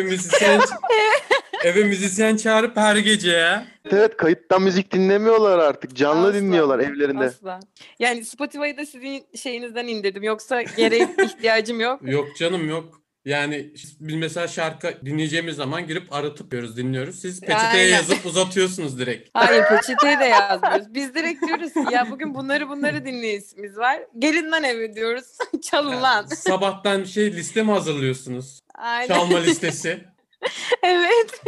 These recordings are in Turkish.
eve müzisyen eve müzisyen çağırıp her gece ya. Evet kayıttan müzik dinlemiyorlar artık. Canlı Asla. dinliyorlar evlerinde. Asla. Yani Spotify'ı da sizin şeyinizden indirdim. Yoksa gerek ihtiyacım yok. Yok canım yok. Yani biz mesela şarkı dinleyeceğimiz zaman girip aratıp diyoruz, dinliyoruz. Siz peçeteye Aynen. yazıp uzatıyorsunuz direkt. Hayır peçeteye de yazmıyoruz. Biz direkt diyoruz ki ya bugün bunları bunları dinleyişimiz var. Gelin lan eve diyoruz. Çalın lan. Sabahtan bir şey liste mi hazırlıyorsunuz? Aynen. Çalma listesi. Evet.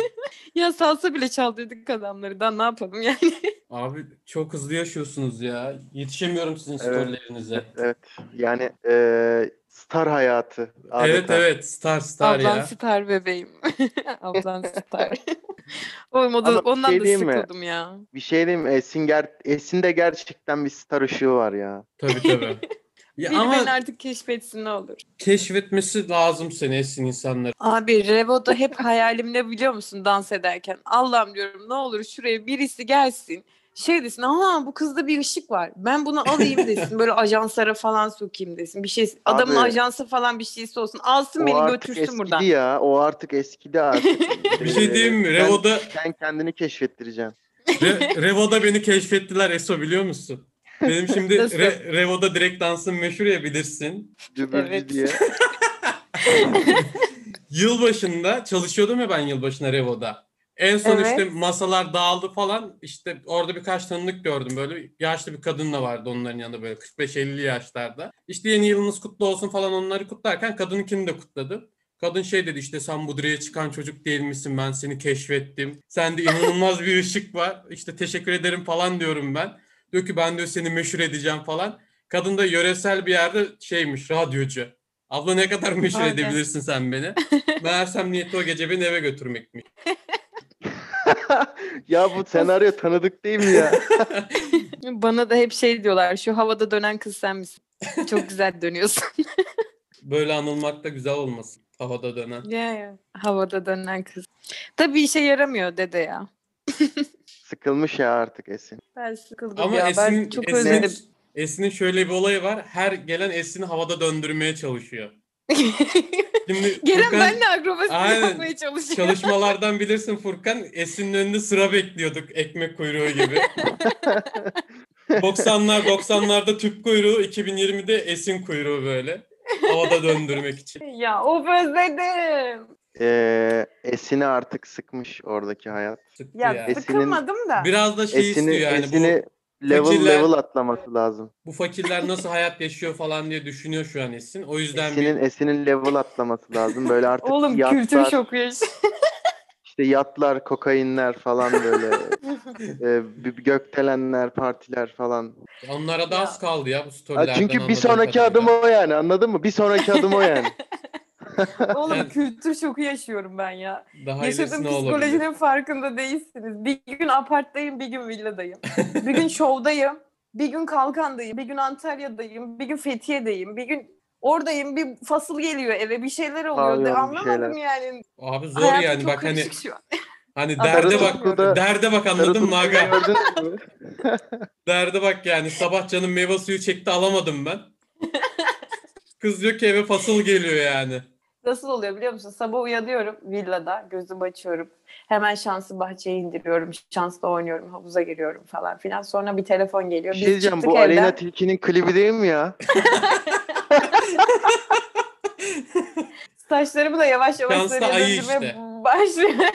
ya salsa bile çaldırdık adamları. Daha ne yapalım yani. Abi çok hızlı yaşıyorsunuz ya. Yetişemiyorum sizin Evet. storylerinize. Evet. Yani eee, star hayatı. Evet adeta. evet star star Ablan ya. star bebeğim. Ablan star. Oğlum o da, Ama bir ondan şey da diyeyim mi? sıkıldım ya. Bir şey diyeyim mi? Esin, ger Esin de gerçekten bir star ışığı var ya. Tabii tabii. Ya Biri ama beni artık keşfetsin ne olur. keşfetmesi lazım seni esin insanları. Abi Revo'da hep hayalim ne biliyor musun dans ederken? Allah'ım diyorum ne olur şuraya birisi gelsin. Şey desin aha bu kızda bir ışık var. Ben bunu alayım desin. Böyle ajanslara falan sokayım desin. Bir şey adamın Abi- ajansı falan bir şeysi olsun. Alsın O beni artık götürsün eskidi buradan. ya. O artık eskidi artık. Bir şey diyeyim mi? Revo'da Sen kendini keşfettireceksin. Re- Revo'da beni keşfettiler Eso biliyor musun? Benim şimdi? Re- Revo'da direkt dansım meşhur ya bilirsin. Dübürcü Evet. diye. Yılbaşında çalışıyordum ya ben yılbaşına Revo'da. En son Evet. işte masalar dağıldı falan. İşte orada birkaç tanıdık gördüm böyle. Yaşlı bir kadın da vardı onların yanında böyle 45-50 yaşlarda. İşte yeni yılınız kutlu olsun falan onları kutlarken kadınkini de kutladı. Kadın şey dedi işte sen bu direğe çıkan çocuk değil misin ben seni keşfettim. Sende inanılmaz bir ışık var. İşte teşekkür ederim falan diyorum ben. Diyor ki ben diyor seni meşhur edeceğim falan. Kadın da yöresel bir yerde şeymiş radyocu. Abla ne kadar meşhur Aynen. edebilirsin sen beni. Meğersem niyeti o gece beni eve götürmekmiş. ya bu senaryo tanıdık değil mi ya? Bana da hep şey diyorlar. Şu havada dönen kız sen misin? Çok güzel dönüyorsun. Böyle anılmak da güzel olmasın. Havada dönen. ya ya. Havada dönen kız. Tabii işe yaramıyor dede ya. Sıkılmış ya artık Esin. Ben sıkıldım Ama ya. Ben Esin'in, çok Esin'in, özledim. Esin'in şöyle bir olayı var. Her gelen Esin'i havada döndürmeye çalışıyor. Şimdi Gelen Furkan- benle akrobasi Aynen. yapmaya çalışıyor. Çalışmalardan bilirsin Furkan. Esin'in önünde sıra bekliyorduk ekmek kuyruğu gibi. 90'lar 90'larda tüp kuyruğu, 2020'de Esin kuyruğu böyle. Havada döndürmek için. ya of özledim. Ee, Esin'i artık sıkmış oradaki hayat. Sıktı Ya, ya. Esin'in- sıkılmadım da. Biraz da şey Esin'i, istiyor yani Esin'i bu, level fakirler- level atlaması lazım. bu fakirler nasıl hayat yaşıyor falan diye düşünüyor şu an Esin. O yüzden bir Esin'in Esin'in level atlaması lazım. Böyle artık Oğlum yatlar, kültür şoku yaş. işte yatlar, kokainler falan böyle. e, gökdelenler, partiler falan. onlara da az kaldı ya bu Ha, storylerden. çünkü bir sonraki kadarıyla. adım o yani anladın mı? Bir sonraki adım o yani. Oğlum Yani- kültür şoku yaşıyorum ben ya. Daha Yaşadığım ne olabilir? psikolojinin farkında değilsiniz. Bir gün aparttayım, bir gün villadayım. bir gün şovdayım, bir gün Kalkan'dayım, bir gün Antalya'dayım, bir gün Fethiye'deyim, bir gün oradayım, bir fasıl geliyor eve, bir şeyler oluyor. Bir anlamadım şeyler. yani. Abi zor Hayatım yani bak hani hani derde bak derde bak anladın mı aga? Derde bak yani sabah canım meyve suyu çekti alamadım ben. Kız diyor ki eve fasıl geliyor yani. Nasıl oluyor biliyor musun? Sabah uyanıyorum villada, gözümü açıyorum. Hemen şansı bahçeye indiriyorum, şansla oynuyorum, havuza giriyorum falan filan. Sonra bir telefon geliyor. Bir Biz şey diyeceğim çıktık bu evden. Aleyna Tilki'nin klibi değil mi ya? Saçlarımı da yavaş yavaş Şanslı sarıya ayı döndürmeye işte. başlıyor.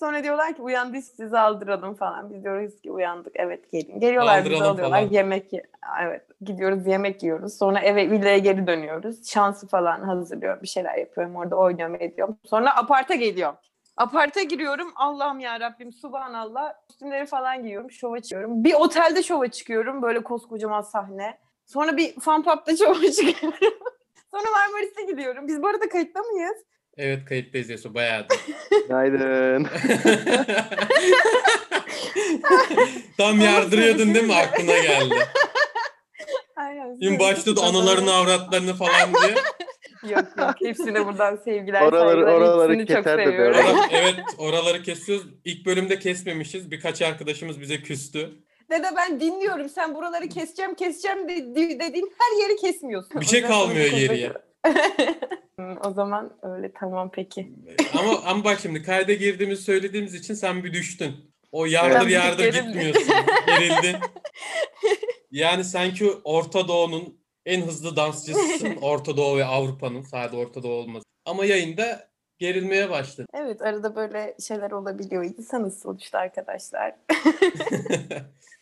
Sonra diyorlar ki uyandı sizi aldıralım falan. Biz diyoruz ki uyandık evet gelin. Geliyorlar bizi Aldıralım alıyorlar falan. yemek ye- evet gidiyoruz yemek yiyoruz. Sonra eve villaya geri dönüyoruz. Şansı falan hazırlıyorum bir şeyler yapıyorum orada oynuyorum ediyorum. Sonra aparta geliyorum. Aparta giriyorum. Allah'ım ya Rabbim subhanallah. Üstümleri falan giyiyorum. Şova çıkıyorum. Bir otelde şova çıkıyorum. Böyle koskocaman sahne. Sonra bir fan pub'da şova çıkıyorum. Sonra Marmaris'e gidiyorum. Biz bu arada kayıtta mıyız? Evet kayıttayız Yesu bayağıdır. Günaydın. Tam yardırıyordun değil mi aklına geldi. Aynen. Şimdi başladı analarını avratlarını falan diye. Yok yok. Hepsine buradan sevgiler Oraları- saygılar. oraları Hepsini çok seviyorum. Ora- evet oraları kesiyoruz. İlk bölümde kesmemişiz. Birkaç arkadaşımız bize küstü. Dede ben dinliyorum. Sen buraları keseceğim keseceğim de- de- dediğin her yeri kesmiyorsun. Bir şey kalmıyor geriye. Hmm, o zaman öyle tamam peki. ama ama bak şimdi kayda girdiğimizi söylediğimiz için sen bir düştün. O yardır Ben yardır gerildim. gitmiyorsun. Gerildin. Yani sanki Orta Doğu'nun en hızlı dansçısısın. Orta Doğu ve Avrupa'nın. Sadece Orta Doğu olmaz. Ama yayında gerilmeye başladın. Evet arada böyle şeyler olabiliyor. İnsanız sonuçta arkadaşlar.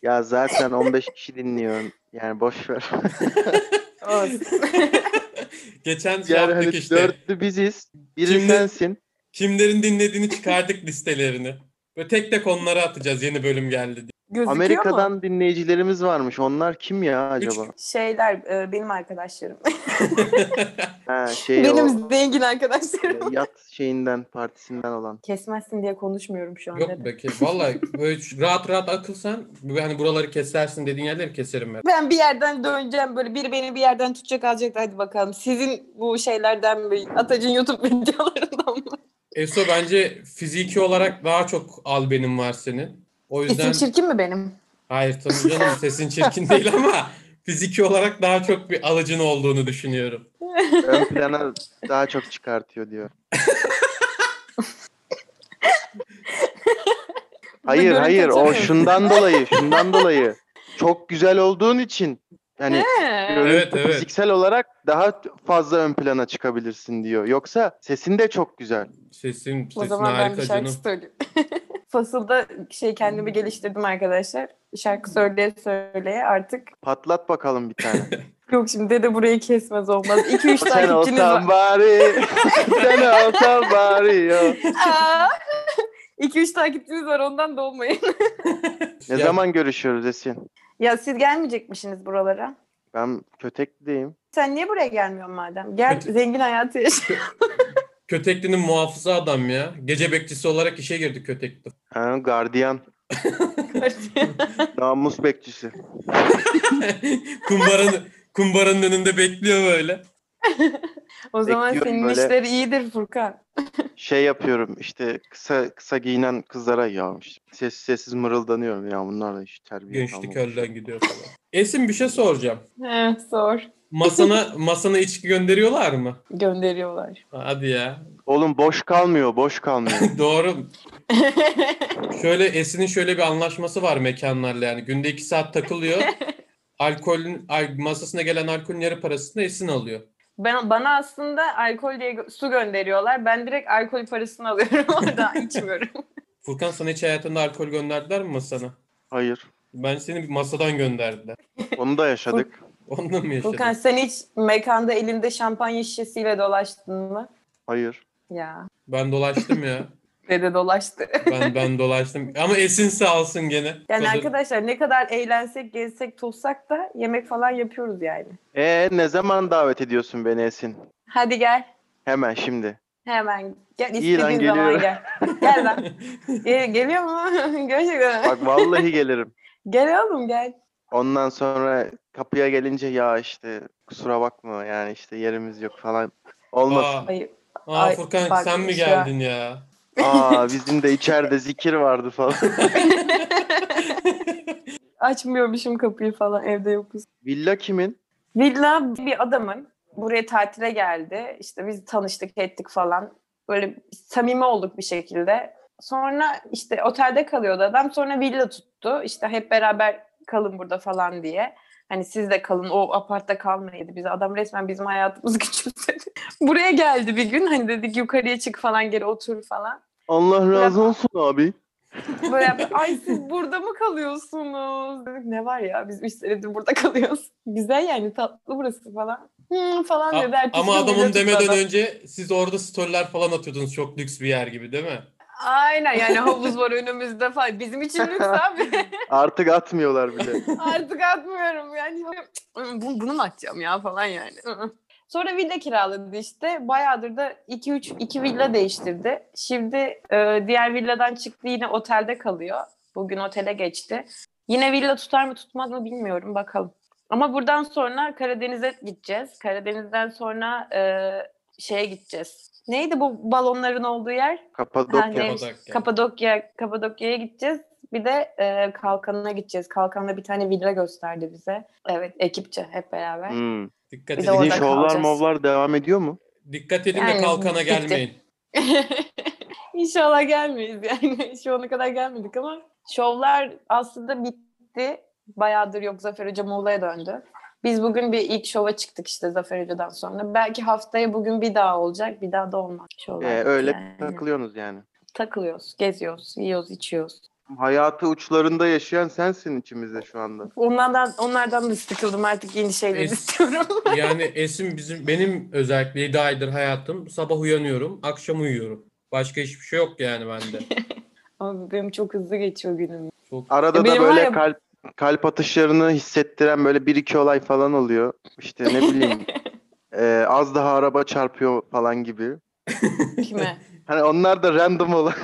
Ya zaten 15 kişi dinliyor. Yani boş ver. Olsun. Geçen şey yani yaptık hani işte. dörtlü biziz. Biri Şimdi- sensin. Kimlerin dinlediğini çıkardık listelerini. Ve tek tek onları atacağız yeni bölüm geldi diye. Gözüküyor Amerika'dan mu? dinleyicilerimiz varmış. Onlar kim ya acaba? Şeyler e, benim arkadaşlarım. Ha şey benim o zengin arkadaşlarım. yat şeyinden partisinden olan. Kesmezsin diye konuşmuyorum şu an. Yok be kes. Vallahi böyle rahat rahat akılsan hani buraları kesersin dediğin yerleri keserim ben. Ben bir yerden döneceğim böyle biri beni bir yerden tutacak alacak hadi bakalım. Sizin bu şeylerden mi? Atacın YouTube videolarından mı? Eso bence fiziki olarak daha çok albenin var senin. O yüzden İsim çirkin mi benim? hayır tabii canım sesin çirkin değil ama fiziki olarak daha çok bir alıcın olduğunu düşünüyorum. Ön plana daha çok çıkartıyor diyor. Hayır hayır o şundan dolayı şundan dolayı çok güzel olduğun için yani Evet, evet. fiziksel olarak daha fazla ön plana çıkabilirsin diyor. Yoksa sesin de çok güzel. Sesin, O sesin zaman ben harika bir şarkı canım. söyleyeyim. Fasılda şey kendimi geliştirdim arkadaşlar. Şarkı söyleye söyleye artık Patlat bakalım bir tane. yok şimdi dede burayı kesmez olmaz. 2-3 sen takipçiniz var. olsan bari. sen olsan bari. Yo. Aa! 2-3 takipçiniz var ondan da olmayın. Ne Ya, zaman görüşüyoruz Esin? Ya siz gelmeyecekmişsiniz buralara. Ben Kötekli'deyim. Sen niye buraya gelmiyorsun madem? Gel Kötü- zengin hayatı yaşa. Kötekli'nin muhafızı adam ya. Gece bekçisi olarak işe girdi Kötekli. Ha, gardiyan. Namus bekçisi. kumbaranın, kumbaranın önünde bekliyor böyle. o zaman Bekliyorum senin böyle. işleri iyidir Furkan. Şey yapıyorum işte kısa kısa giyinen kızlara ya işte sessiz sessiz mırıldanıyorum ya bunlar da hiç terbiye Gençlik kalmamış. elden gidiyor falan. Esin bir şey soracağım. He, sor. Masana masana içki gönderiyorlar mı? Gönderiyorlar. Hadi ya. Oğlum boş kalmıyor boş kalmıyor. Doğru. Şöyle Esin'in şöyle bir anlaşması var mekanlarla yani. Günde iki saat takılıyor. Alkolün al- masasına gelen alkolün yarı parasını Esin alıyor. Ben, bana aslında alkol diye su gönderiyorlar. Ben direkt alkol parasını alıyorum orada içmiyorum. Furkan sana hiç hayatında alkol gönderdiler mi masana? Hayır. Ben seni bir masadan gönderdiler. Onu da yaşadık. Ondan mı yaşadın? Furkan sen hiç mekanda elinde şampanya şişesiyle dolaştın mı? Hayır. Ya. Ben dolaştım ya. Dede dolaştı. Ben ben dolaştım. Ama Esin sağ olsun gene. Yani Kadın- arkadaşlar ne kadar eğlensek, gezsek, tozsak da yemek falan yapıyoruz yani. E ne zaman davet ediyorsun beni Esin? Hadi gel. Hemen şimdi. Hemen gel İyi lan, istediğin zaman geliyorum. gel. Gel lan. Gel, geliyor mu? Gerçekten. Bak vallahi gelirim. Gel oğlum gel. Ondan sonra kapıya gelince ya işte kusura bakma yani işte yerimiz yok falan. Olmasın. Aa, aa Ay, Furkan bak sen mi şu an- geldin ya? Aa bizim de içeride zikir vardı falan. Açmıyormuşum kapıyı falan evde yokuz. Villa kimin? Villa bir adamın buraya tatile geldi. İşte biz tanıştık ettik falan. Böyle samimi olduk bir şekilde. Sonra işte otelde kalıyordu adam. Sonra villa tuttu. İşte hep beraber kalın burada falan diye. Hani siz de kalın o apartta kalmaydı bize. Adam resmen bizim hayatımızı küçümsedi. Buraya geldi bir gün. Hani dedik yukarıya çık falan geri otur falan. Allah razı olsun abi. Böyle yaptı. Ay siz burada mı kalıyorsunuz? Dedik ne var ya biz üç senedir burada kalıyoruz. Güzel yani tatlı burası falan. Hmm, falan A- dedi. Ertesi Ama adamın demeden adam. önce siz orada storyler falan atıyordunuz çok lüks bir yer gibi değil mi? Aynen yani havuz var önümüzde falan. Bizim için lüks abi. Artık atmıyorlar bile. Artık atmıyorum yani. Bu- Bunu mu atacağım ya falan yani. Sonra villa kiraladı işte. Bayağıdır da 2-3 iki villa değiştirdi. Şimdi e, diğer villadan çıktı yine otelde kalıyor. Bugün otele geçti. Yine villa tutar mı tutmaz mı bilmiyorum bakalım. Ama buradan sonra Karadeniz'e gideceğiz. Karadeniz'den sonra e, şeye gideceğiz. Neydi bu balonların olduğu yer? Kapadokya. Ha? Kapadokya. Kapadokya, Kapadokya'ya gideceğiz. Bir de e, Kalkan'a gideceğiz. Kalkan'da bir tane villa gösterdi bize. Evet, ekipçe hep beraber. Hmm. Dikkat Bir de edin. Sizin şovlar kalacağız. movlar devam ediyor mu? Dikkat edin de Yani kalkana bitti. gelmeyin. İnşallah gelmeyiz yani. Şu ana kadar gelmedik ama şovlar aslında bitti. Bayağıdır yok Zafer Hoca Muğla'ya döndü. Biz bugün bir ilk şova çıktık işte Zafer Hoca'dan sonra. Belki haftaya bugün bir daha olacak, bir daha da olmaz. Şovlar Ee, öyle yani. takılıyorsunuz yani. Takılıyoruz, geziyoruz, yiyoruz, içiyoruz. Hayatı uçlarında yaşayan sensin içimizde şu anda. Onlardan onlardan da sıkıldım artık yeni şeyler Es- istiyorum. Yani Esin bizim benim özellikle 7 aydır hayatım. Sabah uyanıyorum, akşam uyuyorum. Başka hiçbir şey yok yani bende. Abi benim çok hızlı geçiyor günüm. Çok Arada Ya da böyle ya- kalp kalp atışlarını hissettiren böyle bir iki olay falan oluyor. İşte ne bileyim e, az daha araba çarpıyor falan gibi. Kime? Hani onlar da random olan.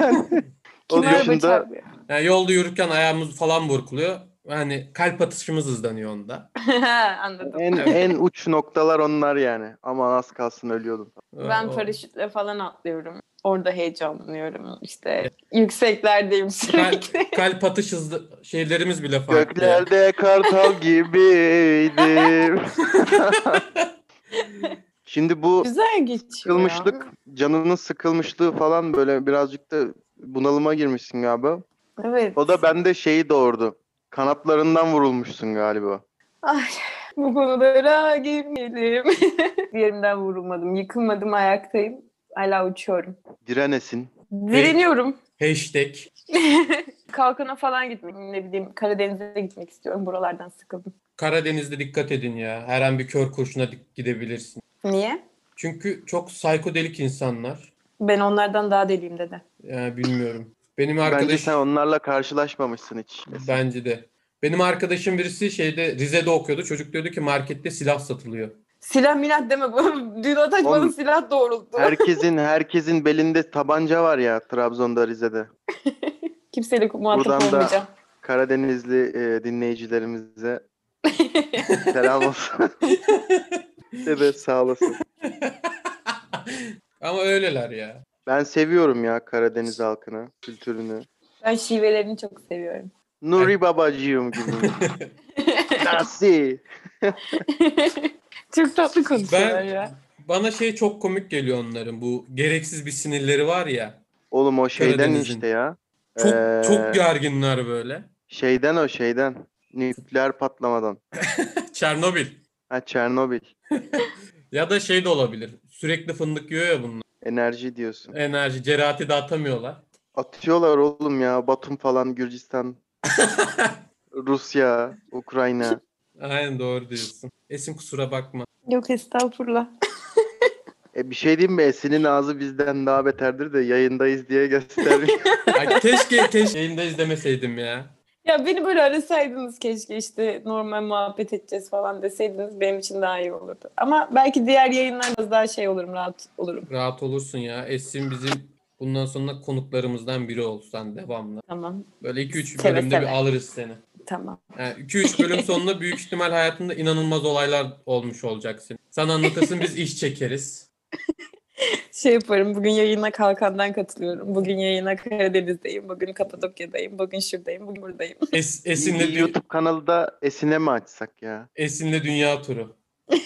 yani. O Kime araba dışında çarpıyor? Yani yolda yürürken ayağımız falan burkuluyor. Hani kalp atışımız hızlanıyor onda. Anladım. en en uç noktalar onlar yani. Ama az kalsın ölüyordum. Ben O- paraşütle falan atlıyorum. Orada heyecanlanıyorum. İşte yükseklerdeyim sürekli. kalp atış hızlı şeylerimiz bile farklı. Göklerde kartal gibiydim. Şimdi bu Güzel geçiyor sıkılmışlık, canının sıkılmışlığı falan böyle birazcık da bunalıma girmişsin galiba. Evet. O da bende şeyi doğurdu. Kanatlarından vurulmuşsun galiba. Ay, bu konulara girmeyelim. Yerimden vurulmadım. Yıkılmadım. Ayaktayım. Hala uçuyorum. Direnesin. Direniyorum. Hashtag. Kalkana falan gitmek. Ne bileyim Karadeniz'e gitmek istiyorum. Buralardan sıkıldım. Karadeniz'de dikkat edin ya. Her an bir kör kurşuna dik- gidebilirsin. Niye? Çünkü çok psikodelik insanlar. Ben onlardan daha deliyim dedi. Yani bilmiyorum. Benim Bence arkadaş sen onlarla karşılaşmamışsın hiç. bence de. Benim arkadaşım birisi şeyde Rize'de okuyordu. Çocuk diyordu ki markette silah satılıyor. Silah milah deme. Dün Ataş bana Oğlum, silah doğrulttu. Herkesin herkesin belinde tabanca var ya Trabzon'da Rize'de. Kimseyle muhatap Buradan da- olmayacağım. Karadenizli e, dinleyicilerimize selam olsun. evet sağ olasın. Ama öyleler ya. Ben seviyorum ya Karadeniz halkını, kültürünü. Ben şivelerini çok seviyorum. Nuri babacığım gibi. Nasıl? çok tatlı konuşuyorlar Ben- ya. Bana şey çok komik geliyor onların. Bu gereksiz bir sinirleri var ya. Oğlum o şeyden Karadeniz'in. işte ya. Çok Ee, çok gerginler böyle. Şeyden o şeyden. Nükleer patlamadan. Çernobil. Ha Çernobil. Ya da şey de olabilir. Sürekli fındık yiyor ya bunlar. Enerji diyorsun. Enerji, cerati dağıtamıyorlar. Atıyorlar oğlum ya. Batum falan, Gürcistan, Rusya, Ukrayna. Aynen doğru diyorsun. Esin kusura bakma. Yok estağfurullah. E bir şey diyeyim mi? Esin'in ağzı bizden daha beterdir de yayındayız diye göstermiyor. Ay, keşke keşke yayında izlemeseydim ya. Ya beni böyle arasaydınız keşke işte normal muhabbet edeceğiz falan deseydiniz benim için daha iyi olurdu. Ama belki diğer yayınlarda daha şey olurum, rahat olurum. Rahat olursun ya. Esin bizim bundan sonra konuklarımızdan biri olsan devamlı. Tamam, Böyle 2-3 Seve bölümde seve. bir alırız seni. tamam. Yani 2-3 bölüm sonunda büyük ihtimal hayatında inanılmaz olaylar olmuş olacak senin. Sen anlatırsın biz iş çekeriz. Şey yaparım, bugün yayına Kalkan'dan katılıyorum. Bugün yayına Karadeniz'deyim, bugün Kapadokya'dayım, bugün şuradayım, bugün buradayım. Es, Bir Esin'le, dü- YouTube kanalı da Esin'e mi açsak ya? Esin'le dünya turu.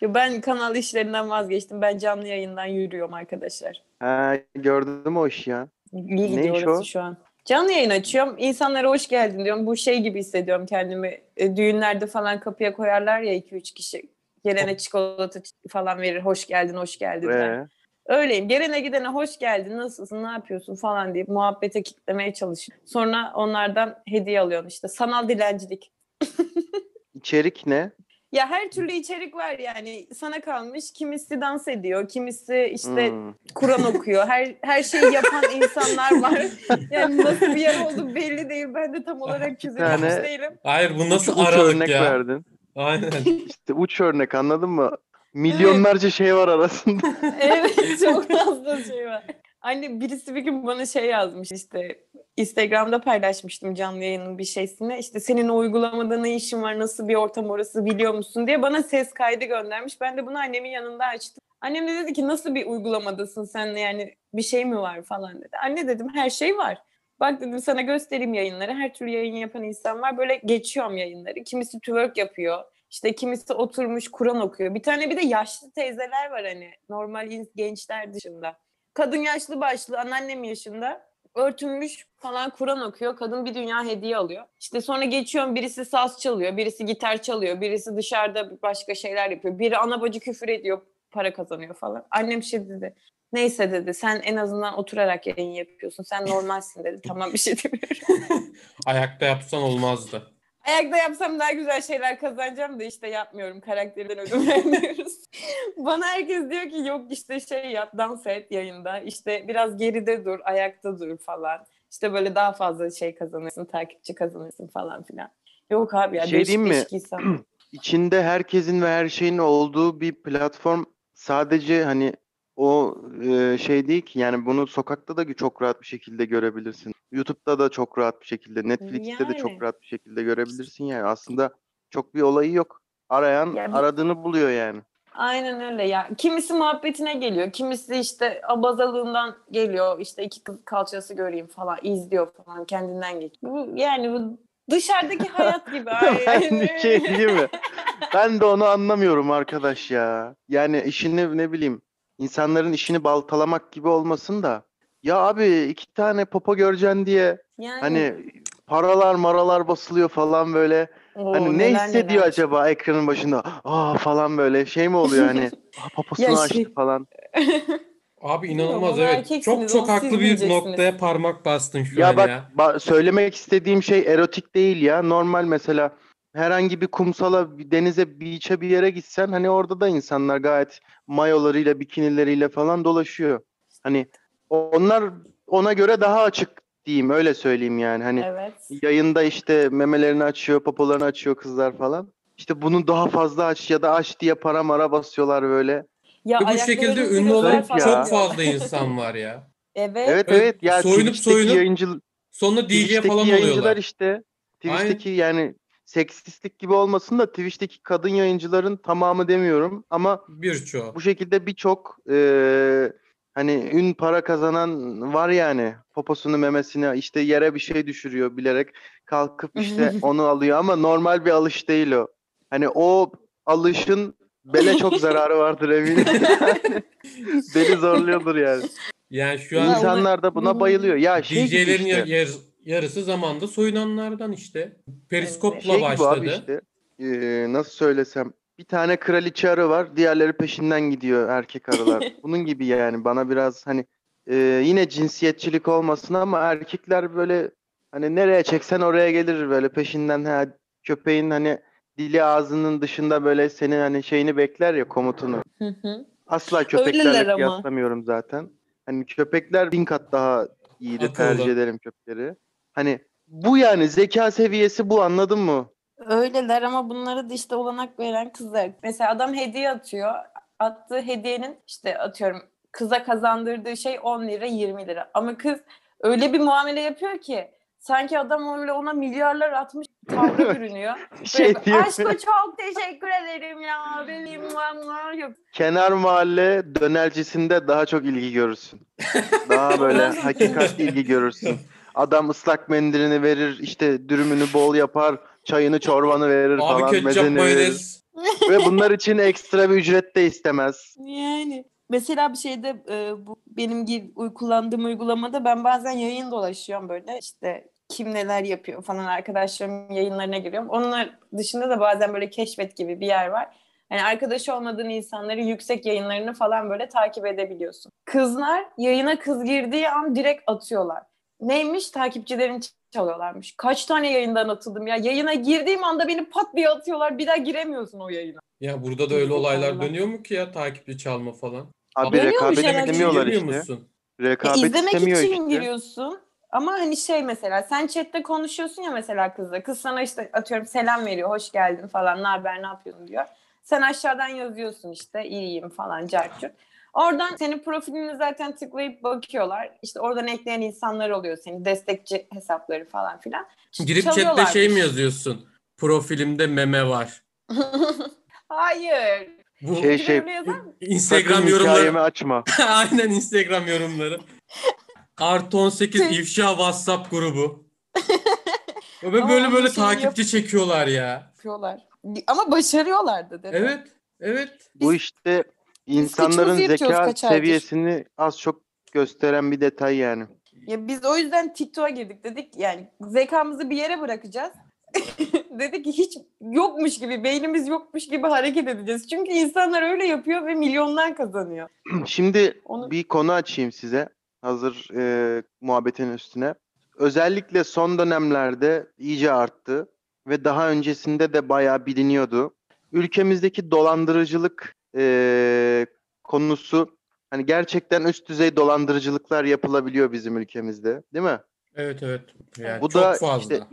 Ya ben kanal işlerinden vazgeçtim. Ben canlı yayından yürüyorum arkadaşlar. Ha gördüm o işi ya. İyi gidiyor iş o? şu an. Canlı yayın açıyorum. İnsanlara hoş geldin diyorum. Bu şey gibi hissediyorum kendimi. E, düğünlerde falan kapıya koyarlar ya 2-3 kişi. Gelene çikolata falan verir. Hoş geldin, hoş geldin der. Ee, Öyleyim. Gelene gidene hoş geldin, nasılsın, ne yapıyorsun falan deyip muhabbete kitlemeye çalışıyorum. Sonra onlardan hediye alıyorsun işte. Sanal dilencilik. içerik ne? Ya her türlü içerik var yani. Sana kalmış. Kimisi dans ediyor, kimisi işte Hmm. Kur'an okuyor. Her her şeyi yapan insanlar var. Yani nasıl bir yer oldu belli değil. Ben de tam olarak tane- değilim. Hayır bu nasıl uç aralık örnek ya? verdin. Aynen. İşte uç örnek anladın mı? Milyonlarca şey var arasında. Evet çok fazla şey var. Anne birisi bir gün bana şey yazmış işte Instagram'da paylaşmıştım canlı yayının bir şeysini. İşte senin o uygulamada ne işin var, nasıl bir ortam orası biliyor musun diye bana ses kaydı göndermiş. Ben de bunu annemin yanında açtım. Annem de dedi ki nasıl bir uygulamadasın sen yani bir şey mi var falan dedi. Anne dedim her şey var. Bak dedim sana göstereyim yayınları. Her türlü yayın yapan insan var. Böyle geçiyorum yayınları. Kimisi twerk yapıyor. İşte kimisi oturmuş Kur'an okuyor. Bir tane bir de yaşlı teyzeler var hani normal gençler dışında. Kadın yaşlı başlı anneannem yaşında örtünmüş falan Kur'an okuyor. Kadın bir dünya hediye alıyor. İşte sonra geçiyorum birisi saz çalıyor, birisi gitar çalıyor, birisi dışarıda başka şeyler yapıyor. Biri ana bacı küfür ediyor, para kazanıyor falan. Annem şey dedi. Neyse dedi sen en azından oturarak yayın yapıyorsun. Sen normalsin dedi. Tamam bir şey demiyorum. Ayakta yapsan olmazdı. Ayakta yapsam daha güzel şeyler kazanacağım da işte yapmıyorum. Karakterden ödün vermiyoruz. Bana herkes diyor ki yok işte şey yap dans et yayında. İşte biraz geride dur, ayakta dur falan. İşte böyle daha fazla şey kazanırsın, takipçi kazanırsın falan filan. Yok abi ya Şey diyeyim mi? İçinde herkesin ve her şeyin olduğu bir platform sadece hani o e, şey değil ki yani bunu sokakta da çok rahat bir şekilde görebilirsin. YouTube'da da çok rahat bir şekilde, Netflix'te de Yani. çok rahat bir şekilde görebilirsin yani. Aslında çok bir olayı yok. Arayan Ya bir- aradığını buluyor yani. Aynen öyle ya. Kimisi muhabbetine geliyor. Kimisi işte abazalığından geliyor. İşte iki kız kalçası göreyim falan. izliyor falan. Kendinden geçiyor. Bu, yani bu dışarıdaki hayat gibi. ben şey mi? Ben de onu anlamıyorum arkadaş ya. Yani işini ne bileyim insanların işini baltalamak gibi olmasın da. Ya abi iki tane popo göreceksin diye Yani, hani paralar maralar basılıyor falan böyle. Oo, Hani ne hissediyor neler. acaba ekranın başında? Aa falan böyle şey mi oluyor hani? Aa, poposunu Ya açtı şey- falan. Abi inanılmaz evet. Çok çok haklı bir noktaya parmak bastın şu Ya an bak ya. ba- söylemek istediğim şey erotik değil ya. Normal mesela herhangi bir kumsala, bir denize, beach'e bir yere gitsen hani orada da insanlar gayet mayolarıyla, bikinileriyle falan dolaşıyor. Hani onlar ona göre daha açık diyeyim öyle söyleyeyim yani. Hani Evet. yayında işte memelerini açıyor, popolarını açıyor kızlar falan. İşte bunu daha fazla aç ya da aç diye para mara basıyorlar böyle. Ya Ve bu şekilde ünlü olan ya. çok fazla insan var ya. Evet. Evet Evet, ya soyunup soyunup yayıncı Sonra DJ falan yayıncılar oluyorlar. işte. Twitch'teki yani seksistlik gibi olmasın da Twitch'teki kadın yayıncıların tamamı demiyorum ama Birçoğu. bu şekilde birçok eee, hani ün para kazanan var yani. Poposunu memesini işte yere bir şey düşürüyor bilerek kalkıp işte onu alıyor ama normal bir alış değil o. Hani o alışın bele çok zararı vardır eminim. Beni zorluyordur yani. Yani şu an İnsan- İnsanlar da buna bayılıyor. Ya şey gibi DJ'lerin işte. yar- yarısı zamanda soyunanlardan işte. Periskopla Şey başladı. işte. eee, nasıl söylesem. Bir tane kraliçe arı var. Diğerleri peşinden gidiyor erkek arılar. Bunun gibi yani. Bana biraz hani eee, yine cinsiyetçilik olmasın ama erkekler böyle hani nereye çeksen oraya gelir böyle peşinden ha, köpeğin hani dili ağzının dışında böyle senin hani şeyini bekler ya komutunu. Asla köpeklerle kıyaslamıyorum zaten. Hani köpekler bin kat daha iyidir. Akıllı. Tercih ederim köpekleri. Hani bu yani zeka seviyesi bu anladın mı? Öyleler ama bunlara da işte olanak veren kızlar. Mesela adam hediye atıyor. Attığı hediyenin işte atıyorum kıza kazandırdığı şey 10 lira 20 lira. Ama kız öyle bir muamele yapıyor ki sanki adam öyle ona milyarlar atmış tavra bürünüyor. Şey Böyle? Aşkı çok teşekkür ederim ya. Benim yok. Kenar mahalle dönercisinde daha çok ilgi görürsün. Daha böyle hakikatli ilgi görürsün. Adam ıslak mendilini verir, işte dürümünü bol yapar, çayını çorbanı verir Abi falan, ketçap mezeni verir. mayonez. Ve bunlar için ekstra bir ücret de istemez. Yani mesela bir şeyde e, bu benim kullandığım uygulamada ben bazen yayın dolaşıyorum böyle işte kim neler yapıyor falan arkadaşlarım yayınlarına giriyorum. Onlar dışında da bazen böyle keşfet gibi bir yer var. Yani arkadaşı olmadığın insanları yüksek yayınlarını falan böyle takip edebiliyorsun. Kızlar yayına kız girdiği an direkt atıyorlar. Neymiş? Takipçilerini ç- çalıyorlarmış. Kaç tane yayından atıldım ya. Yayına girdiğim anda beni pat diye atıyorlar. Bir daha giremiyorsun o yayına. Ya burada da öyle olaylar dönüyor mu ki ya takipçi çalma falan? Abi Dönüyormuş rekabet herhalde. istemiyorlar Girmiyor işte. musun? Ya Rekabet izlemek istemiyor için işte. giriyorsun. Ama hani şey mesela sen chatte konuşuyorsun ya mesela kızla. Kız sana işte atıyorum selam veriyor. Hoş geldin falan. Ne haber ne yapıyorsun diyor. Sen aşağıdan yazıyorsun işte iyiyim falan carçur. Oradan senin profilini zaten tıklayıp bakıyorlar. İşte oradan ekleyen insanlar oluyor senin destekçi hesapları falan filan. Girip chatte şey mi Çalıyorlarmış. yazıyorsun? Profilimde meme var. Hayır. Bu Şey şey? Instagram yorumları. açma. Aynen Instagram yorumları. Artı 18 Tüh. ifşa WhatsApp grubu. Ve böyle onun böyle şeyini takipçi çekiyorlar ya. yapıyorlar. Ama başarıyorlardı dedi. Evet. Evet. Bu işte insanların zeka seviyesini az çok gösteren bir detay yani. Ya biz o yüzden TikTok'a girdik dedik yani zekamızı bir yere bırakacağız. dedik ki hiç yokmuş gibi beynimiz yokmuş gibi hareket edeceğiz. Çünkü insanlar öyle yapıyor ve milyonlar kazanıyor. Şimdi Onu bir konu açayım size. Hazır e, muhabbetin üstüne. Özellikle son dönemlerde iyice arttı ve daha öncesinde de bayağı biliniyordu. Ülkemizdeki dolandırıcılık e, konusu hani gerçekten üst düzey dolandırıcılıklar yapılabiliyor bizim ülkemizde, değil mi? Evet evet. Yani Bu çok da fazla. işte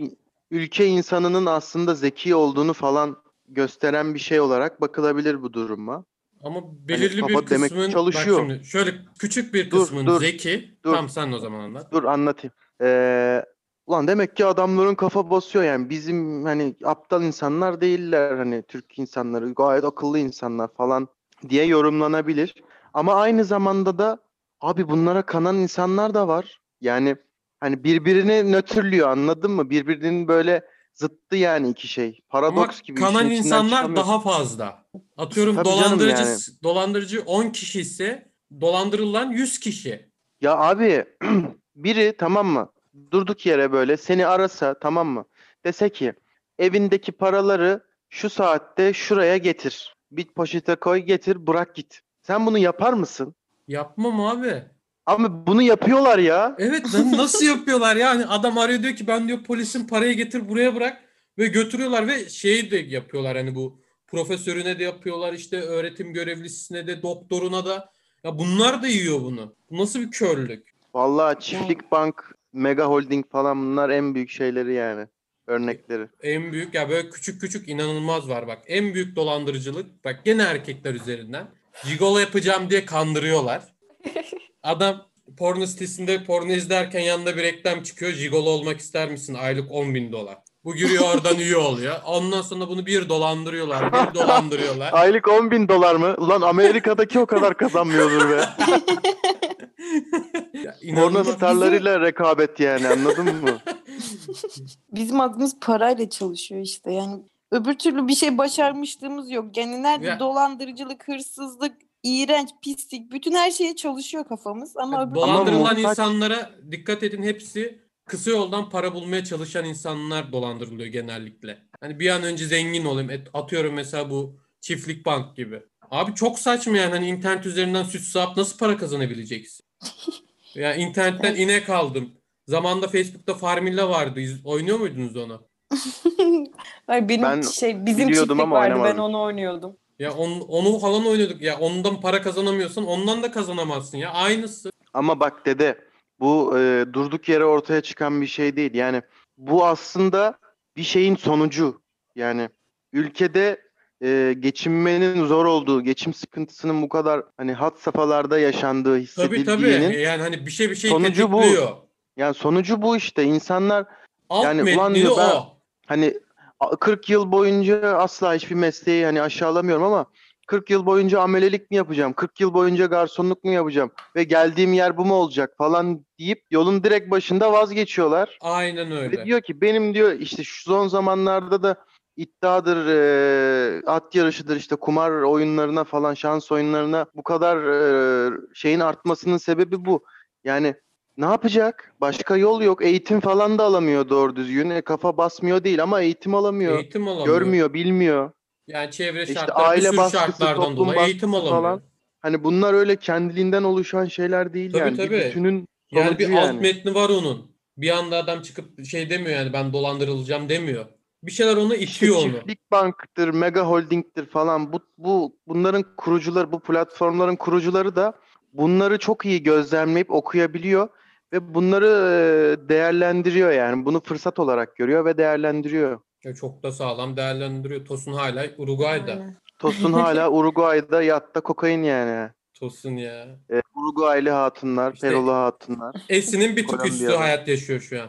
ülke insanının aslında zeki olduğunu falan gösteren bir şey olarak bakılabilir bu duruma. Ama belirli bir kafa demek kısmın çalışıyor. bak şimdi şöyle küçük bir Dur, kısmın dur, zeki. dur. Tam sen o zaman anlat. Dur anlatayım. Ee, ulan demek ki adamların kafa basıyor yani bizim hani aptal insanlar değiller hani Türk insanları gayet akıllı insanlar falan diye yorumlanabilir. Ama aynı zamanda da abi bunlara kanan insanlar da var. Yani hani birbirini nötrlüyor anladın mı? Birbirinin böyle zıttı yani iki şey. Ama Paradoks gibi. işin kanan insanlar daha fazla. Atıyorum Tabii dolandırıcı yani. dolandırıcı 10 kişi ise dolandırılan 100 kişi. Ya abi biri tamam mı? Durduk yere böyle seni arasa tamam mı? Dese ki evindeki paraları şu saatte şuraya getir. Bir poşete koy getir bırak git. Sen bunu yapar mısın? Yapmam abi. Ama bunu yapıyorlar ya. Evet lan nasıl yapıyorlar yani adam arıyor diyor ki ben diyor polisin parayı getir buraya bırak ve götürüyorlar ve şeyi de yapıyorlar hani bu profesörüne de yapıyorlar işte öğretim görevlisine de doktoruna da ya bunlar da yiyor bunu. Bu nasıl bir körlük? Vallahi çiftlik bank, mega holding falan bunlar en büyük şeyleri yani. Örnekleri. En büyük ya böyle küçük küçük inanılmaz var bak. En büyük dolandırıcılık bak gene erkekler üzerinden. Gigolo yapacağım diye kandırıyorlar. Adam porno sitesinde porno izlerken yanında bir reklam çıkıyor. Gigolo olmak ister misin? Aylık 10 bin dolar. Bu giriyor oradan üye oluyor. Ondan sonra bunu bir dolandırıyorlar. Bir dolandırıyorlar. Aylık 10 bin dolar mı? Ulan Amerika'daki o kadar kazanmıyordur be. İnanılmaz. starlarıyla rekabet yani anladın mı? bizim aklımız parayla çalışıyor işte yani öbür türlü bir şey başarmışlığımız yok. Yani nerede Ya- dolandırıcılık, hırsızlık, iğrenç, pislik bütün her şeye çalışıyor kafamız ama öbür Dolandırılan muhtaç- insanlara dikkat edin hepsi kısa yoldan para bulmaya çalışan insanlar dolandırılıyor genellikle. Hani bir an önce zengin olayım. Atıyorum mesela bu çiftlik bank gibi. Abi çok saçma yani hani internet üzerinden süt sağıp nasıl para kazanabileceksin? ya internetten inek aldım. Zamanında Facebook'ta Farmilla vardı. Oynuyor muydunuz onu? Hayır, benim Ben şey bizim çiftlik ama vardı ben oynamadım. onu oynuyordum. Ya on- onu falan oynuyorduk. Ya ondan para kazanamıyorsan ondan da kazanamazsın ya. Aynısı. Ama bak dede bu e, durduk yere ortaya çıkan bir şey değil. Yani bu aslında bir şeyin sonucu. Yani ülkede e, geçinmenin zor olduğu, geçim sıkıntısının bu kadar hani had safhalarda yaşandığı Tabii hissedildiğinin tabii. Yani hani bir şey bir şey Sonucu bu. yani sonucu bu işte. İnsanlar Alt Yani ulan diyor ben- o. hani a- 40 yıl boyunca asla hiçbir mesleği hani aşağılamıyorum ama 40 yıl boyunca amelelik mi yapacağım? 40 yıl boyunca garsonluk mu yapacağım? Ve geldiğim yer bu mu olacak falan deyip yolun direkt başında vazgeçiyorlar. Aynen Ve öyle. diyor ki benim diyor işte şu son zamanlarda da iddiadır, e, at yarışıdır işte kumar oyunlarına falan şans oyunlarına bu kadar e, şeyin artmasının sebebi bu. Yani ne yapacak? Başka yol yok. Eğitim falan da alamıyor doğru düzgün. E, kafa basmıyor değil ama eğitim alamıyor. Eğitim alamıyor. Görmüyor, bilmiyor. Yani çevre İşte şartları, bir aile baskısı, şartlardan dolayı eğitim alamıyor. falan. Hani bunlar öyle kendiliğinden oluşan şeyler değil Tabii, yani. tabii. Bir bütünün Yani bir alt yani. metni var onun. Bir anda adam çıkıp şey demiyor yani ben dolandırılacağım demiyor. Bir şeyler onu İşte itiyor onu. çiftlik banktır, mega holdingtir falan bu bu bunların kurucuları, bu platformların kurucuları da bunları çok iyi gözlemleyip okuyabiliyor ve bunları değerlendiriyor yani. Bunu fırsat olarak görüyor ve değerlendiriyor. Ya çok da sağlam değerlendiriyor. Tosun hala Uruguay'da. Aynen. Tosun hala Uruguay'da yatta kokain yani. Tosun ya. E, Uruguaylı hatunlar, İşte- Perulu hatunlar. Esin'in bir tık üstü hayat yaşıyor şu an.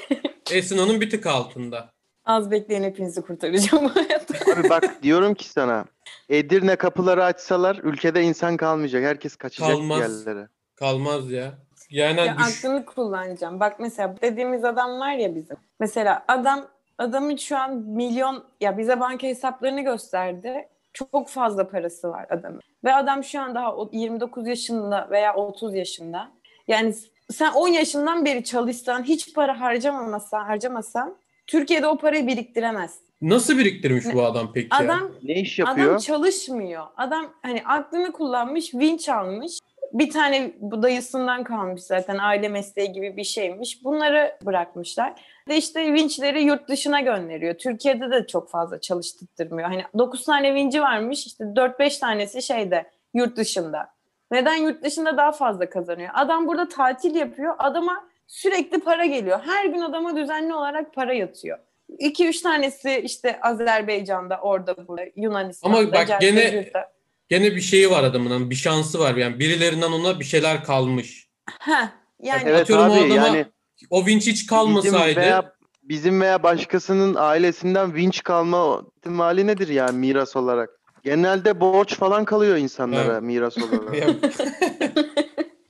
Esin onun bir tık altında. Az bekleyin hepinizi kurtaracağım hayatta. Abi bak diyorum ki sana Edirne kapıları açsalar ülkede insan kalmayacak. Herkes kaçacak Kalmaz. bir yerlere. Kalmaz ya. Yani Ya düş- aklını kullanacağım. Bak mesela dediğimiz adam var ya bizim. Mesela adam Adamın şu an milyon ya bize banka hesaplarını gösterdi. Çok fazla parası var adamın. Ve adam şu an daha o- 29 yaşında veya 30 yaşında. Yani sen 10 yaşından beri çalışsan, hiç para harcamamasan, harcamasan Türkiye'de o parayı biriktiremezsin. Nasıl biriktirmiş bu adam peki? ya? Adam Ne iş yapıyor? Adam çalışmıyor. Adam hani aklını kullanmış, vinç almış. Bir tane bu dayısından kalmış zaten aile mesleği gibi bir şeymiş. Bunları bırakmışlar. Ve işte vinçleri yurt dışına gönderiyor. Türkiye'de de çok fazla çalıştırmıyor. Hani 9 tane vinci varmış işte 4-5 tanesi şeyde yurt dışında. Neden yurt dışında daha fazla kazanıyor? Adam burada tatil yapıyor. Adama sürekli para geliyor. Her gün adama düzenli olarak para yatıyor. 2-3 tanesi işte Azerbaycan'da, orada burada, Yunanistan'da. Ama bak Cerca'da, gene-. Gene bir şeyi var adamın. hani Bir şansı var. Yani birilerinden ona bir şeyler kalmış. Heh, yani Evet Atıyorum o abi adama yani O vinç hiç bizim kalmasaydı. veya bizim veya başkasının ailesinden vinç kalma ihtimali nedir yani miras olarak? Genelde borç falan kalıyor insanlara Evet. miras olarak.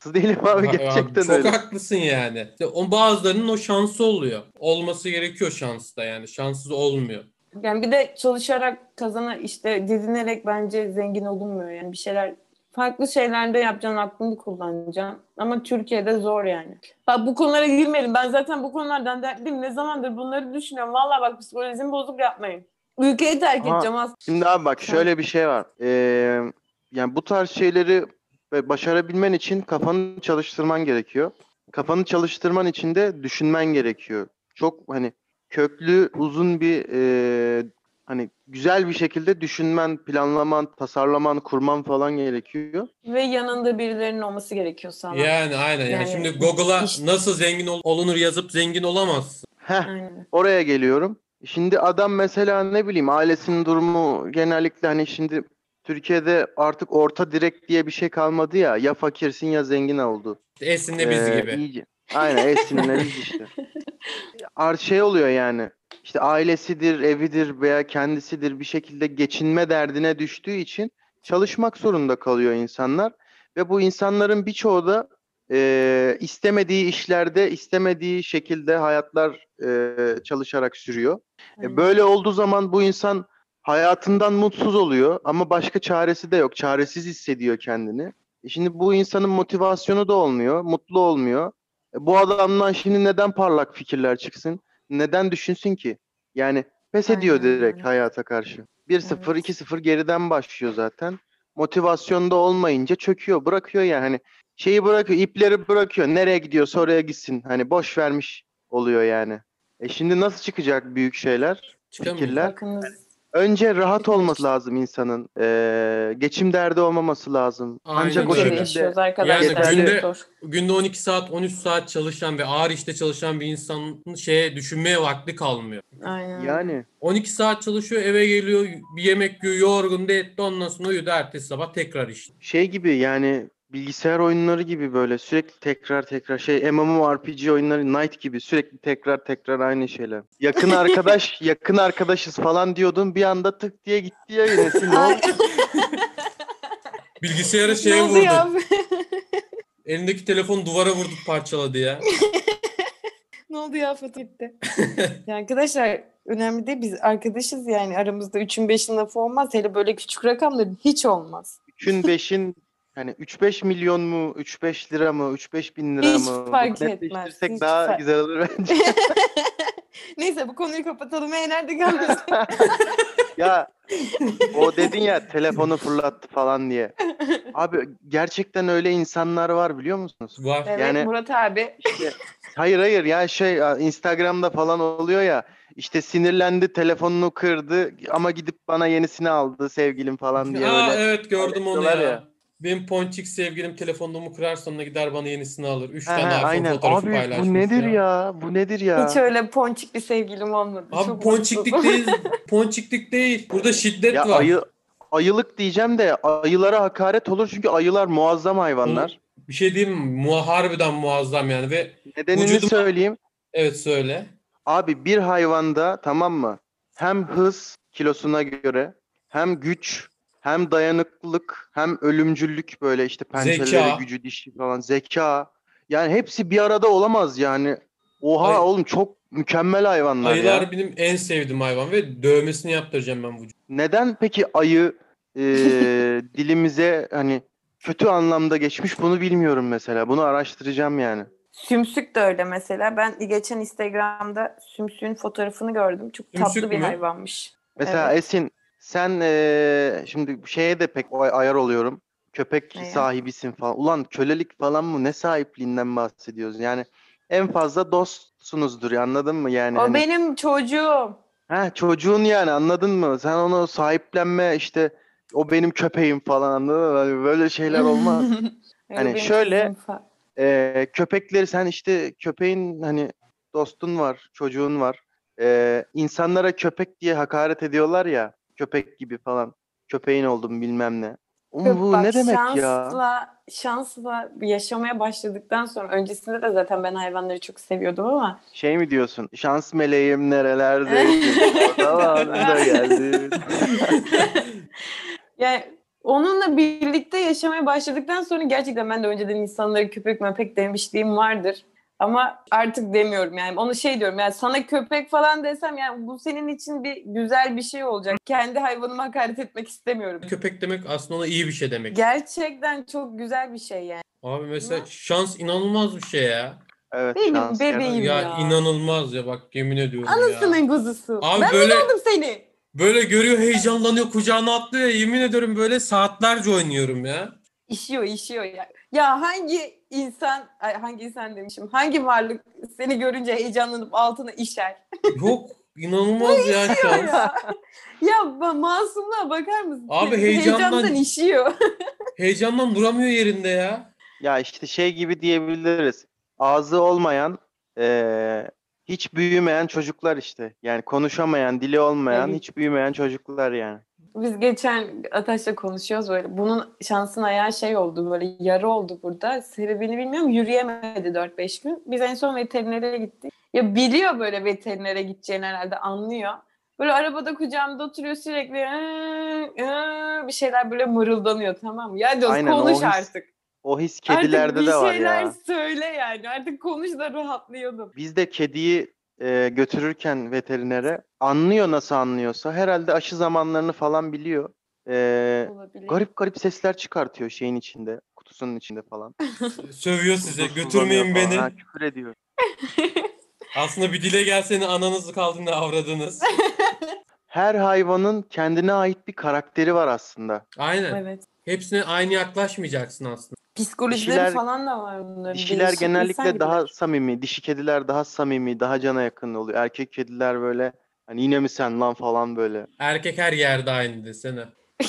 Haksız değilim abi Ya- gerçekten çok öyle. haklısın yani. İşte o bazılarının o şansı oluyor. Olması gerekiyor şansta yani. Şanssız olmuyor. yani bir de çalışarak kazana işte dizinerek bence zengin olunmuyor. Yani bir şeyler farklı şeylerde yapacaksın, aklını kullanacaksın. Ama Türkiye'de zor yani. Bak bu konulara girmeyelim. Ben zaten bu konulardan dertliyim. Ne zamandır bunları düşünüyorum. Vallahi bak psikolojimi bozuk yapmayın. Ülkeyi terk Aha. edeceğim aslında. Şimdi abi bak şöyle bir şey var. Ee, yani bu tarz şeyleri ve başarabilmen için kafanı çalıştırman gerekiyor. Kafanı çalıştırman için de düşünmen gerekiyor. Çok hani köklü, uzun bir e, hani güzel bir şekilde düşünmen, planlaman, tasarlaman, kurman falan gerekiyor. Ve yanında birilerinin olması gerekiyor sana. Yani aynen. Yani, Yani şimdi Google'a iş- nasıl zengin ol- olunur yazıp zengin olamazsın. Heh, Aynen. oraya geliyorum. Şimdi adam mesela ne bileyim ailesinin durumu genellikle hani şimdi Türkiye'de artık orta direk diye bir şey kalmadı ya. Ya fakirsin ya zengin oldu. Esin'le biz Ee, gibi. iyice. Aynen Esin'le biz işte. Ar şey oluyor yani. İşte ailesidir, evidir veya kendisidir bir şekilde geçinme derdine düştüğü için çalışmak zorunda kalıyor insanlar. Ve bu insanların birçoğu da e, istemediği işlerde, istemediği şekilde hayatlar e, çalışarak sürüyor. E, böyle olduğu zaman bu insan hayatından mutsuz oluyor ama başka çaresi de yok. Çaresiz hissediyor kendini. E şimdi bu insanın motivasyonu da olmuyor, mutlu olmuyor. E bu adamdan şimdi neden parlak fikirler çıksın? Neden düşünsün ki? Yani pes ediyor Aynen direkt öyle. hayata karşı. 1-0, Evet. 2-0 geriden başlıyor zaten. Motivasyonda olmayınca çöküyor, bırakıyor yani. Hani şeyi bırakıyor, ipleri bırakıyor. Nereye gidiyorsa oraya gitsin. Hani boş vermiş oluyor yani. E şimdi nasıl çıkacak büyük şeyler? Çıkamıyor. fikirler. Bakınız. Önce rahat olması lazım insanın. Ee, geçim derdi olmaması lazım. Aynen Ancak o öyle. Şekilde. Yani çok günde- zor. Günde 12 saat, 13 saat çalışan ve ağır işte çalışan bir insanın şeye düşünmeye vakti kalmıyor. Aynen. yani 12 saat çalışıyor, eve geliyor, bir yemek yiyor, yorgun da etti, ondan sonra uyudu, ertesi sabah tekrar iş. şey gibi yani bilgisayar oyunları gibi böyle sürekli tekrar tekrar şey MMORPG oyunları Night gibi sürekli tekrar tekrar aynı şeyler. Yakın arkadaş yakın arkadaşız falan diyordun bir anda tık diye gitti ya yönesi ne oldu? Bilgisayarı şeye oldu vurdu. ya? Elindeki telefonu duvara vurdu parçaladı ya. ne oldu ya Fatih gitti. ya arkadaşlar önemli değil biz arkadaşız yani aramızda 3'ün 5'in lafı olmaz. Hele böyle küçük rakamların hiç olmaz. 3'ün 5'in hani 3-5 milyon mu 3-5 lira mı 3-5 bin lira Hiç mı? fark etmez, netleştirsek hiç daha fark- güzel olur bence. Neyse bu konuyu kapatalım. E nerede kalmıştık? Ya o dedin ya telefonu fırlattı falan diye. Abi gerçekten öyle insanlar var biliyor musunuz? Var. evet Yani- Murat abi. Hayır hayır ya şey Instagram'da falan oluyor ya işte sinirlendi telefonunu kırdı ama gidip bana yenisini aldı sevgilim falan diye Aa, öyle. evet gördüm onu ya. ya. Benim ponçik sevgilim telefonumu kırar sonra gider bana yenisini alır. 3 He, he, tane iPhone aynen. fotoğrafı Abi paylaşmış bu nedir ya? Bu nedir ya? Hiç öyle ponçik bir sevgilim olmadı. Abi Çok ponçiklik mutsuzum. değil. Ponçiklik değil. Burada şiddet Ya var. ayı ayılık diyeceğim de ayılara hakaret olur çünkü ayılar muazzam hayvanlar. Bir şey diyeyim mi? Mu harbiden muazzam yani ve Nedenini vücuduma- söyleyeyim. evet söyle. Abi bir hayvanda tamam mı? Hem hız kilosuna göre hem güç hem dayanıklılık hem ölümcüllük böyle işte pençeleri Zeka. gücü dişi falan zeka. Yani hepsi bir arada olamaz yani. Oha Ay- oğlum çok mükemmel hayvanlar Ayılar ya. benim en sevdiğim hayvan ve dövmesini yaptıracağım ben vücudu. Neden peki ayı e, dilimize hani kötü anlamda geçmiş bunu bilmiyorum mesela. Bunu araştıracağım yani. Sümsük de öyle mesela. Ben geçen Instagram'da sümsüğün fotoğrafını gördüm. Çok Sümsük tatlı bir mü? hayvanmış. Mesela Evet. Esin sen e, şimdi şeye de pek ay- ayar oluyorum. Köpek Neye? sahibisin falan. Ulan kölelik falan mı? Ne sahipliğinden bahsediyoruz? Yani en fazla dostsunuzdur ya, anladın mı? Yani o hani- benim çocuğum. Ha çocuğun yani anladın mı? Sen onu sahiplenme işte o benim köpeğim falan anladın mı? Hani böyle şeyler olmaz. O Hani benim şöyle- fa- Ee, köpekleri sen işte köpeğin hani dostun var, çocuğun var. Ee, insanlara köpek diye hakaret ediyorlar ya. Köpek gibi falan. Köpeğin oldum bilmem ne. Oğlum bu Bak, ne demek ya? şansla, Şansla yaşamaya başladıktan sonra öncesinde de zaten ben hayvanları çok seviyordum ama Şey mi diyorsun? Şans meleğim nerelerdeydin? Zamanında geldin. yani onunla birlikte yaşamaya başladıktan sonra gerçekten ben de önceden insanlara köpek möpek demişliğim vardır. Ama artık demiyorum yani onu şey diyorum yani sana köpek falan desem yani bu senin için bir güzel bir şey olacak. Kendi hayvanıma hakaret etmek istemiyorum. Köpek demek aslında ona iyi bir şey demek. Gerçekten çok güzel bir şey yani. Abi mesela şans inanılmaz bir şey ya. Evet, Benim şans bebeğim. Ya, ya. inanılmaz ya bak yemin ediyorum ya. Anasının kuzusu. Abi ben böyle- mi aldım seni? Böyle görüyor heyecanlanıyor kucağına atlıyor ya yemin ediyorum böyle saatlerce oynuyorum ya. İşiyor, işiyor ya. Ya hangi insan, ay hangi insan demişim, hangi varlık seni görünce heyecanlanıp altına işer? Yok inanılmaz ya şans. ya, ya masumluğa bakar mısın? Abi heyecandan- Heyecandan işiyor. Heyecandan duramıyor yerinde ya. Ya işte şey gibi diyebiliriz. Ağzı olmayan, eee, hiç büyümeyen çocuklar işte. Yani konuşamayan, dili olmayan, Evet. hiç büyümeyen çocuklar yani. Biz geçen Ataş'la konuşuyoruz böyle. Bunun şansın ayağı şey oldu böyle yarı oldu burada. Sebebini bilmiyorum yürüyemedi 4-5 gün. Biz en son veterinere gittik. Ya biliyor böyle veterinere gideceğini herhalde anlıyor. Böyle arabada kucağımda oturuyor sürekli "Iı, ıı" bir şeyler böyle mırıldanıyor tamam mı? Ya diyoruz Aynen, o konuş his artık. O his kedilerde artık bir de var şeyler ya. söyle yani. Artık konuş da rahatlıyordum. Biz de kediyi eee, götürürken veterinere anlıyor nasıl anlıyorsa. Herhalde aşı zamanlarını falan biliyor. Eee, Olabilir. garip garip sesler çıkartıyor şeyin içinde, kutusunun içinde falan. Sövüyor size götürmeyin beni. Ha, küfür ediyor. Aslında bir dile gelsene ananızı kaldığında avradınız. Her hayvanın kendine ait bir karakteri var aslında. Aynen. Evet. Hepsine aynı yaklaşmayacaksın aslında. Psikolojileri Dişiler- falan da var bunların. Dişiler Değişik genellikle daha gibiler. samimi, dişi kediler daha samimi, daha cana yakın oluyor. Erkek kediler böyle hani yine mi sen lan falan böyle. Erkek her yerde aynı desene.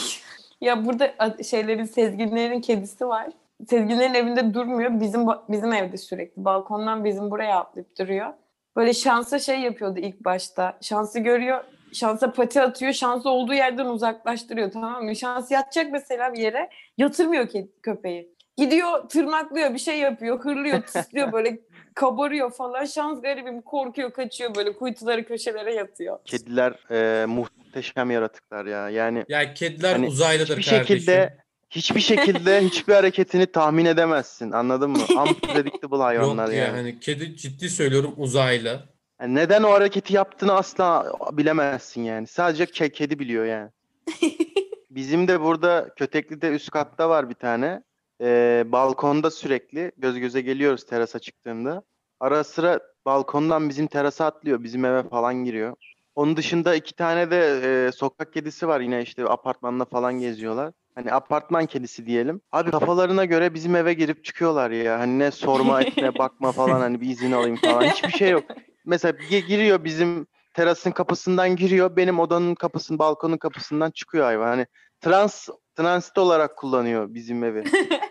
Ya burada şeylerin Sezginlerin kedisi var. Sezginlerin evinde durmuyor. Bizim bizim evde sürekli. Balkondan bizim buraya atlayıp duruyor. Böyle şansa şey yapıyordu ilk başta. Şansı görüyor. Şansa pati atıyor. Şansı olduğu yerden uzaklaştırıyor tamam mı? Şans yatacak mesela bir yere. Yatırmıyor köpeği. Gidiyor tırnaklıyor bir şey yapıyor. Hırlıyor tıslıyor böyle kabarıyor falan. Şans garibim korkuyor kaçıyor böyle kuytuları köşelere yatıyor. Kediler e, muhteşem yaratıklar ya. Yani Ya kediler Hani uzaylıdır hiçbir kardeşim. şekilde hiçbir şekilde hiçbir hareketini tahmin edemezsin. Anladın mı? Unpredictable hayvanlar Yok ya yani. hani kedi ciddi söylüyorum uzaylı. Yani neden o hareketi yaptığını asla bilemezsin yani. Sadece ke- kedi biliyor yani. Bizim de burada Kötekli'de üst katta var bir tane. Ee, balkonda sürekli göz göze geliyoruz terasa çıktığımda. Ara sıra balkondan bizim terasa atlıyor. Bizim eve falan giriyor. Onun dışında iki tane de e, sokak kedisi var yine işte apartmanda falan geziyorlar. Hani apartman kedisi diyelim. Abi kafalarına göre bizim eve girip çıkıyorlar ya. Hani ne sorma etme bakma falan hani bir izin alayım falan. Hiçbir şey yok. Mesela gi- giriyor bizim terasın kapısından giriyor. Benim odanın kapısının balkonun kapısından çıkıyor hayvan. Hani trans transit olarak kullanıyor bizim evi.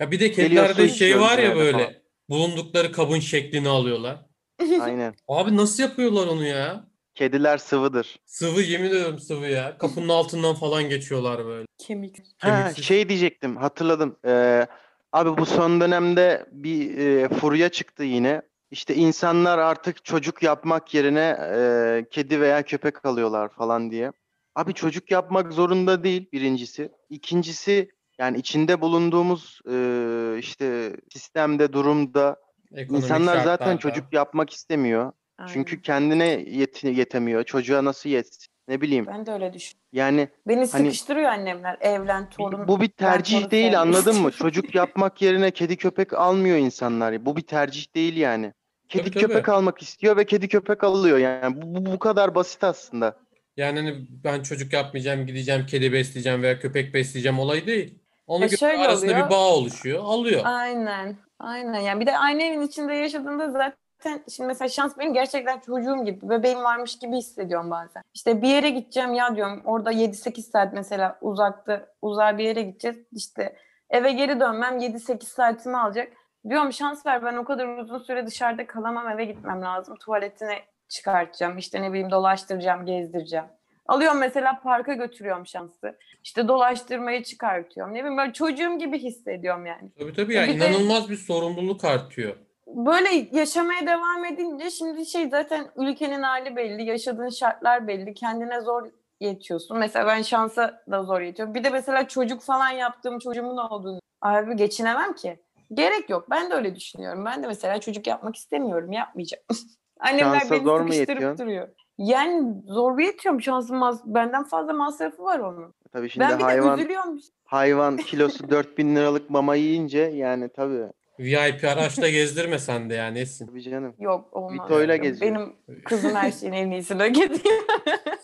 Ya bir de kedilerde su şey var ya böyle. falan. Bulundukları kabın şeklini alıyorlar. Aynen. Abi nasıl yapıyorlar onu ya? Kediler sıvıdır. Sıvı yemin ediyorum sıvı ya. Kapının altından falan geçiyorlar böyle. Kemik. Ha, Kemiksiz. şey diyecektim hatırladım. Ee, abi bu son dönemde bir e, furya çıktı yine. İşte insanlar artık çocuk yapmak yerine e, kedi veya köpek alıyorlar falan diye. Abi çocuk yapmak zorunda değil birincisi. İkincisi yani içinde bulunduğumuz e, işte sistemde durumda Ekonomik insanlar zaten şartlarda. çocuk yapmak istemiyor. Çünkü Aynen. kendine yeti- yetemiyor. Çocuğa nasıl yetsin? Ne bileyim. Ben de öyle düşünüyorum. Yani Beni Hani- sıkıştırıyor annemler. Evlen, torun. bu bir torun tercih değil sevmiyorum. anladın mı? Çocuk yapmak yerine kedi köpek almıyor insanlar. Bu bir tercih değil yani. Kedi Tabii, tabii. köpek almak istiyor ve kedi köpek alıyor yani. Bu, bu, bu kadar basit aslında. Yani hani ben çocuk yapmayacağım, gideceğim kedi besleyeceğim veya köpek besleyeceğim olay değil. Onun E şöyle arasında oluyor. bir bağ oluşuyor, alıyor. Aynen. Aynen. Yani bir de aynı evin içinde yaşadığında zaten şimdi mesela şans benim gerçekten çocuğum gibi, bebeğim varmış gibi hissediyorum bazen. İşte bir yere gideceğim ya diyorum orada 7-8 saat mesela uzakta uzağa bir yere gideceğiz. İşte eve geri dönmem 7-8 saatimi alacak. Diyorum şans ver ben o kadar uzun süre dışarıda kalamam eve gitmem lazım. Tuvaletine çıkartacağım işte ne bileyim dolaştıracağım gezdireceğim. Alıyorum mesela parka götürüyorum şansı. İşte dolaştırmayı çıkartıyorum. Ne bileyim böyle çocuğum gibi hissediyorum yani. Tabii tabii ya Bir de- inanılmaz bir sorumluluk artıyor. Böyle yaşamaya devam edince şimdi şey zaten ülkenin hali belli, yaşadığın şartlar belli, kendine zor yetiyorsun. Mesela ben şansa da zor yetiyorum. Bir de mesela çocuk falan yaptığım çocuğumun olduğunu abi geçinemem ki. Gerek yok. Ben de öyle düşünüyorum. Ben de mesela çocuk yapmak istemiyorum. Yapmayacağım. Annemler Şansa beni zor mu sıkıştırıp yetiyorsun? duruyor. Yani zor yetiyorum. Şansım mas- benden fazla masrafı var onun. Tabii şimdi ben bir hayvan de üzülüyorum. hayvan kilosu 4000 liralık mama yiyince yani tabii. VIP araçla gezdirme sen de yani Esin. Tabii canım. Yok olmaz. Vito'yla geziyor. Benim kızım her şeyin en iyisini hak ediyor.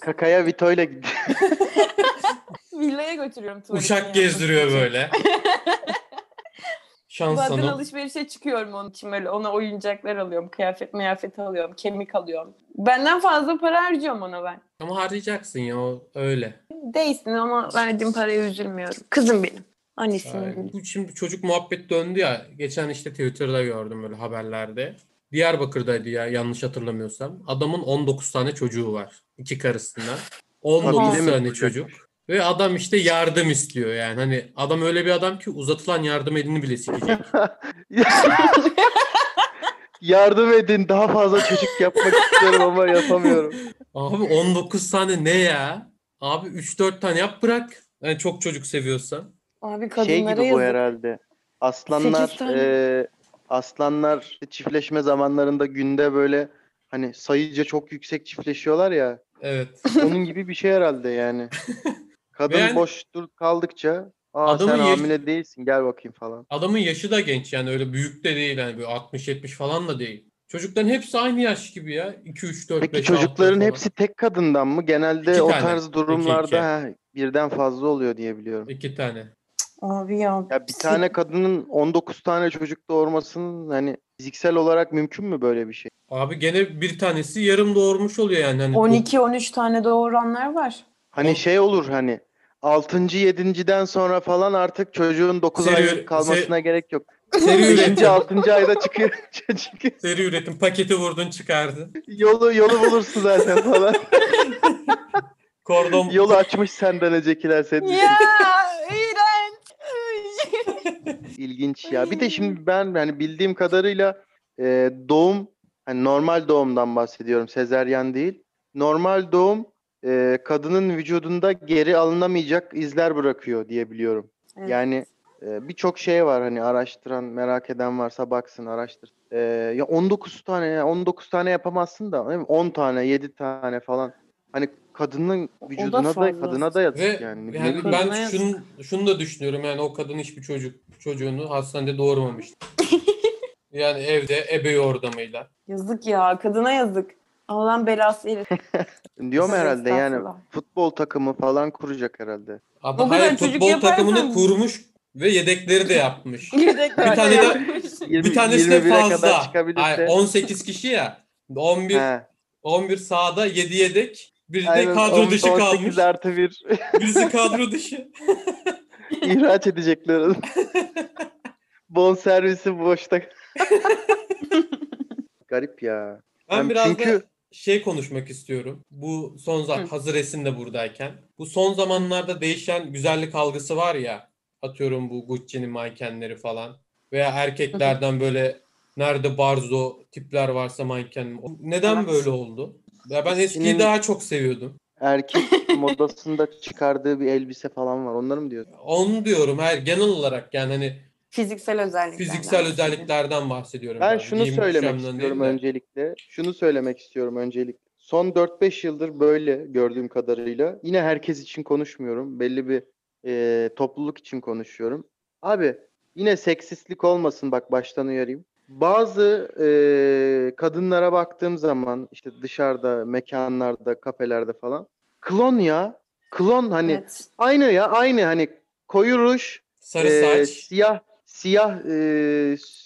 Kakaya Vito'yla gidiyor. Villaya götürüyorum Uşak yapması gezdiriyor böyle. Şans Bazen hanım. alışverişe çıkıyorum onun için böyle ona oyuncaklar alıyorum, kıyafet meyafet alıyorum, kemik alıyorum. Benden fazla para harcıyorum ona ben. Ama harcayacaksın ya o öyle. Değilsin ama verdiğim paraya üzülmüyorum. Kızım benim. Annesinin gülü. bu şimdi çocuk muhabbet döndü ya. Geçen işte Twitter'da gördüm böyle haberlerde. Diyarbakır'daydı ya yanlış hatırlamıyorsam. Adamın 19 tane çocuğu var. iki karısından. 19 Tabii, değil mi? tane çocuk. Ve adam işte yardım istiyor yani. Hani adam öyle bir adam ki uzatılan yardım elini bile sikecek. Yardım edin daha fazla çocuk yapmak istiyorum ama yapamıyorum. Abi 19 tane ne ya? Abi 3-4 tane yap bırak. Yani çok çocuk seviyorsan. Abi kadınlara Şey gibi bu yazık. herhalde. Aslanlar e, aslanlar çiftleşme zamanlarında günde böyle hani sayıca çok yüksek çiftleşiyorlar ya. Evet. Onun gibi bir şey herhalde yani. Kadın yani- boş dur kaldıkça Aa Adamın sen yaş- hamile değilsin gel bakayım falan. Adamın yaşı da genç yani öyle büyük de değil yani böyle 60-70 falan da değil. Çocukların hepsi aynı yaş gibi ya. 2 3 4 Peki 5 çocukların 6 hepsi tek kadından mı? Genelde İki o tane. tarz İki, durumlarda iki. ha, birden fazla oluyor diye biliyorum. iki tane. Abi ya. Ya bir tane kadının 19 tane çocuk doğurmasının hani fiziksel olarak mümkün mü böyle bir şey? Abi gene bir tanesi yarım doğurmuş oluyor yani. Hani 12-13 tane doğuranlar var. Hani O- şey olur hani 6. 7.den sonra falan artık çocuğun 9 Seri- aylık kalmasına gerek yok. Seri 5. üretim. 6. ayda çıkıyor çocuk. Seri üretim. Paketi vurdun çıkardın. Yolu yolu bulursun zaten falan. Kordon Yolu açmış senden öncekiler senin. ya iğrenç. İlginç ya. Bir de şimdi ben hani bildiğim kadarıyla e, doğum hani normal doğumdan bahsediyorum. Sezeryan değil. Normal doğum e, kadının vücudunda geri alınamayacak izler bırakıyor diye biliyorum. Evet. Yani e, birçok şey var hani araştıran, merak eden varsa baksın, araştır. E, ya 19 tane ya 19 tane yapamazsın da değil mi? 10 tane, 7 tane falan. Hani kadının vücuduna da fazla. kadına da yazık ve yani. Yani ben şunu, şunu da düşünüyorum yani o kadın hiçbir çocuk çocuğunu hastanede doğurmamış. yani evde ebe yordamıyla. Yazık ya. Kadına yazık. Allah'ın belası herif. Diyorum herhalde yani estağfurullah. futbol takımı falan kuracak herhalde. Abi O kadar hayır çocuk futbol takımını yaparsan- kurmuş ve yedekleri de yapmış. Yedek Bir tane de- yapmış. 20, bir tanesi de 21'e kadar fazla. çıkabilirse. Hayır, 18 kişi ya. 11 He, 11 sağda 7 yedek. Biri de aynen, kadro on- dışı 18 kalmış. artı 1 Birisi kadro dışı. ihraç edecekler onu. Bon servisi boşta. Garip ya. Ben Ben biraz çünkü- da şey konuşmak istiyorum. Bu son zaman hazır Esin de buradayken. Bu son zamanlarda değişen güzellik algısı var ya. Atıyorum bu Gucci'nin mankenleri falan. Veya erkeklerden böyle nerede barzo tipler varsa manken. Neden Evet. böyle oldu? Ya ben eskiyi Senin- daha çok seviyordum. Erkek modasında çıkardığı bir elbise falan var. Onları mı diyorsun? Onu diyorum her genel olarak yani hani Fiziksel özelliklerden. Fiziksel bahsediyorum. özelliklerden bahsediyorum. Ben şunu Giyim söylemek istiyorum de. öncelikle. Şunu söylemek istiyorum öncelikle. Son 4-5 yıldır böyle gördüğüm kadarıyla. Yine herkes için konuşmuyorum. Belli bir e, topluluk için konuşuyorum. Abi yine seksistlik olmasın bak baştan uyarayım. Bazı e, kadınlara baktığım zaman işte dışarıda, mekanlarda, kafelerde falan. Klon ya. Klon hani Evet. aynı ya aynı hani koyu ruj, Sarı ee, saç. siyah siyah e,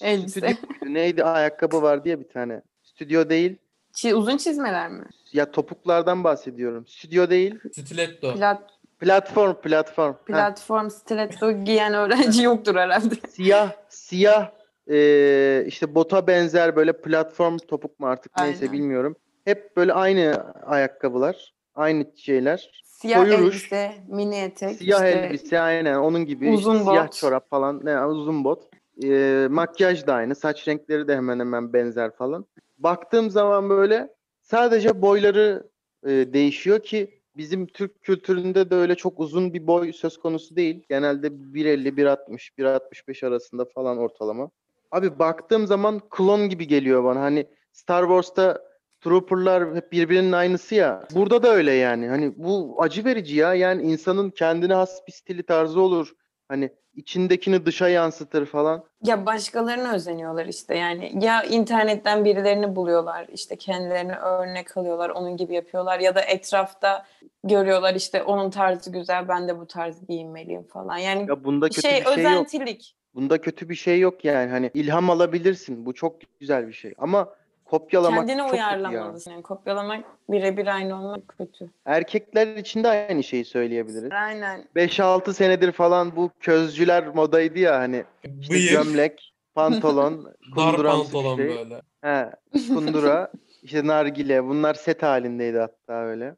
Elbise. stüdyo neydi ayakkabı var diye bir tane. Stüdyo değil. Çi- uzun çizmeler mi? Ya topuklardan bahsediyorum. Stüdyo değil. Stiletto. Plat, Platform platform. Platform stiletto giyen öğrenci yoktur herhalde. siyah siyah e, işte bota benzer böyle platform topuk mu artık neyse Aynen. bilmiyorum. Hep böyle aynı ayakkabılar. Aynı şeyler. Siyah Koyu ruj. elbise, mini etek. Siyah işte elbise aynen onun gibi. uzun işte siyah bot. çorap falan. Ne uzun bot. Ee, makyaj da aynı. Saç renkleri de hemen hemen benzer falan. Baktığım zaman böyle sadece boyları e, değişiyor ki bizim Türk kültüründe de öyle çok uzun bir boy söz konusu değil. Genelde 1.50, 1.60, 1.65 arasında falan ortalama. Abi baktığım zaman klon gibi geliyor bana. Hani Star Wars'ta Trooper'lar hep birbirinin aynısı ya. Burada da öyle yani. Hani bu acı verici ya. Yani insanın kendine has bir stili tarzı olur. Hani içindekini dışa yansıtır falan. Ya başkalarına özeniyorlar işte yani ya internetten birilerini buluyorlar işte kendilerine örnek alıyorlar onun gibi yapıyorlar ya da etrafta görüyorlar işte onun tarzı güzel ben de bu tarz giyinmeliyim falan yani Ya bunda kötü şey, bir şey yok. özentilik. Bunda kötü bir şey yok yani. Hani ilham alabilirsin. Bu çok güzel bir şey. Ama kopyalamak Kendine çok kötü ya. uyarlamalısın. Yani kopyalamak birebir aynı olmak kötü. Erkekler için de aynı şeyi söyleyebiliriz. Aynen. 5-6 senedir falan bu közcüler modaydı ya hani işte Bıyık. gömlek, pantolon, Dar pantolon şey. böyle. He, kundura, işte nargile bunlar set halindeydi hatta öyle.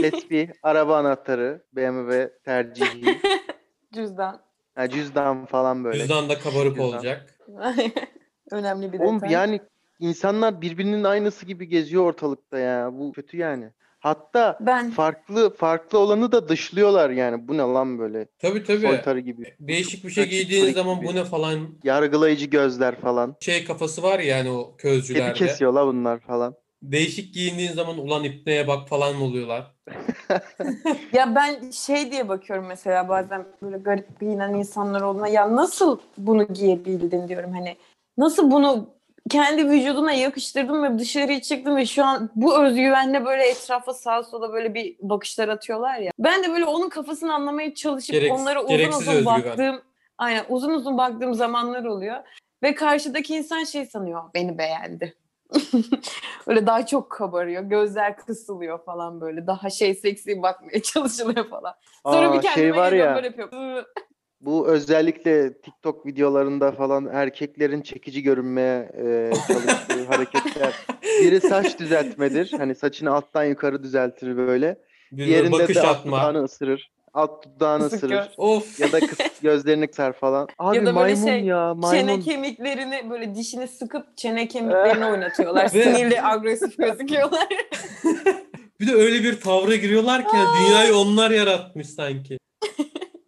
Tesbih, araba anahtarı, BMW tercihi, Cüzdan. ha, cüzdan falan böyle. Cüzdan da kabarık Cüzdan. olacak. Önemli bir Oğlum detay. yani insanlar birbirinin aynısı gibi geziyor ortalıkta ya. Bu kötü yani. Hatta ben farklı farklı olanı da dışlıyorlar yani. Bu ne lan böyle? Tabii tabii. Soytarı gibi. Değişik bir şey Pratik giydiğin freak zaman gibi. bu ne falan Yargılayıcı gözler falan. şey kafası var ya yani o Kedi közcülerde. kesiyor la bunlar falan. Değişik giyindiğin zaman ulan ipneye bak falan mı oluyorlar? Ya ben şey diye bakıyorum mesela bazen böyle garip giyinen insanlar olduğuna ya nasıl bunu giyebildin diyorum hani nasıl bunu kendi vücuduna yakıştırdın ve dışarıya çıktın ve şu an bu özgüvenle böyle etrafa sağa sola böyle bir bakışlar atıyorlar ya. Ben de böyle onun kafasını anlamaya çalışıp Gereks- onlara uzun uzun özgüven. baktığım aynen uzun uzun baktığım zamanlar oluyor ve karşıdaki insan şey sanıyor beni beğendi. böyle daha çok kabarıyor. Gözler kısılıyor falan böyle. Daha şey seksi bakmaya çalışılıyor falan. Sonra Aa, bir kendime şey var ya böyle yapıyorum. Bu özellikle TikTok videolarında falan erkeklerin çekici görünmeye e, çalıştığı hareketler. Biri saç düzeltmedir. Hani saçını alttan yukarı düzeltir böyle. Bir Diğerinde bakış de alt atma. dudağını ısırır. Alt dudağını Kısık ısırır. Of. Ya da kıs gözlerini kısar falan. Abi da böyle maymun şey, ya maymun. Çene kemiklerini böyle dişini sıkıp çene kemiklerini oynatıyorlar. Sinirli, agresif gözüküyorlar. Bir de öyle bir tavra giriyorlar ki dünyayı onlar yaratmış sanki.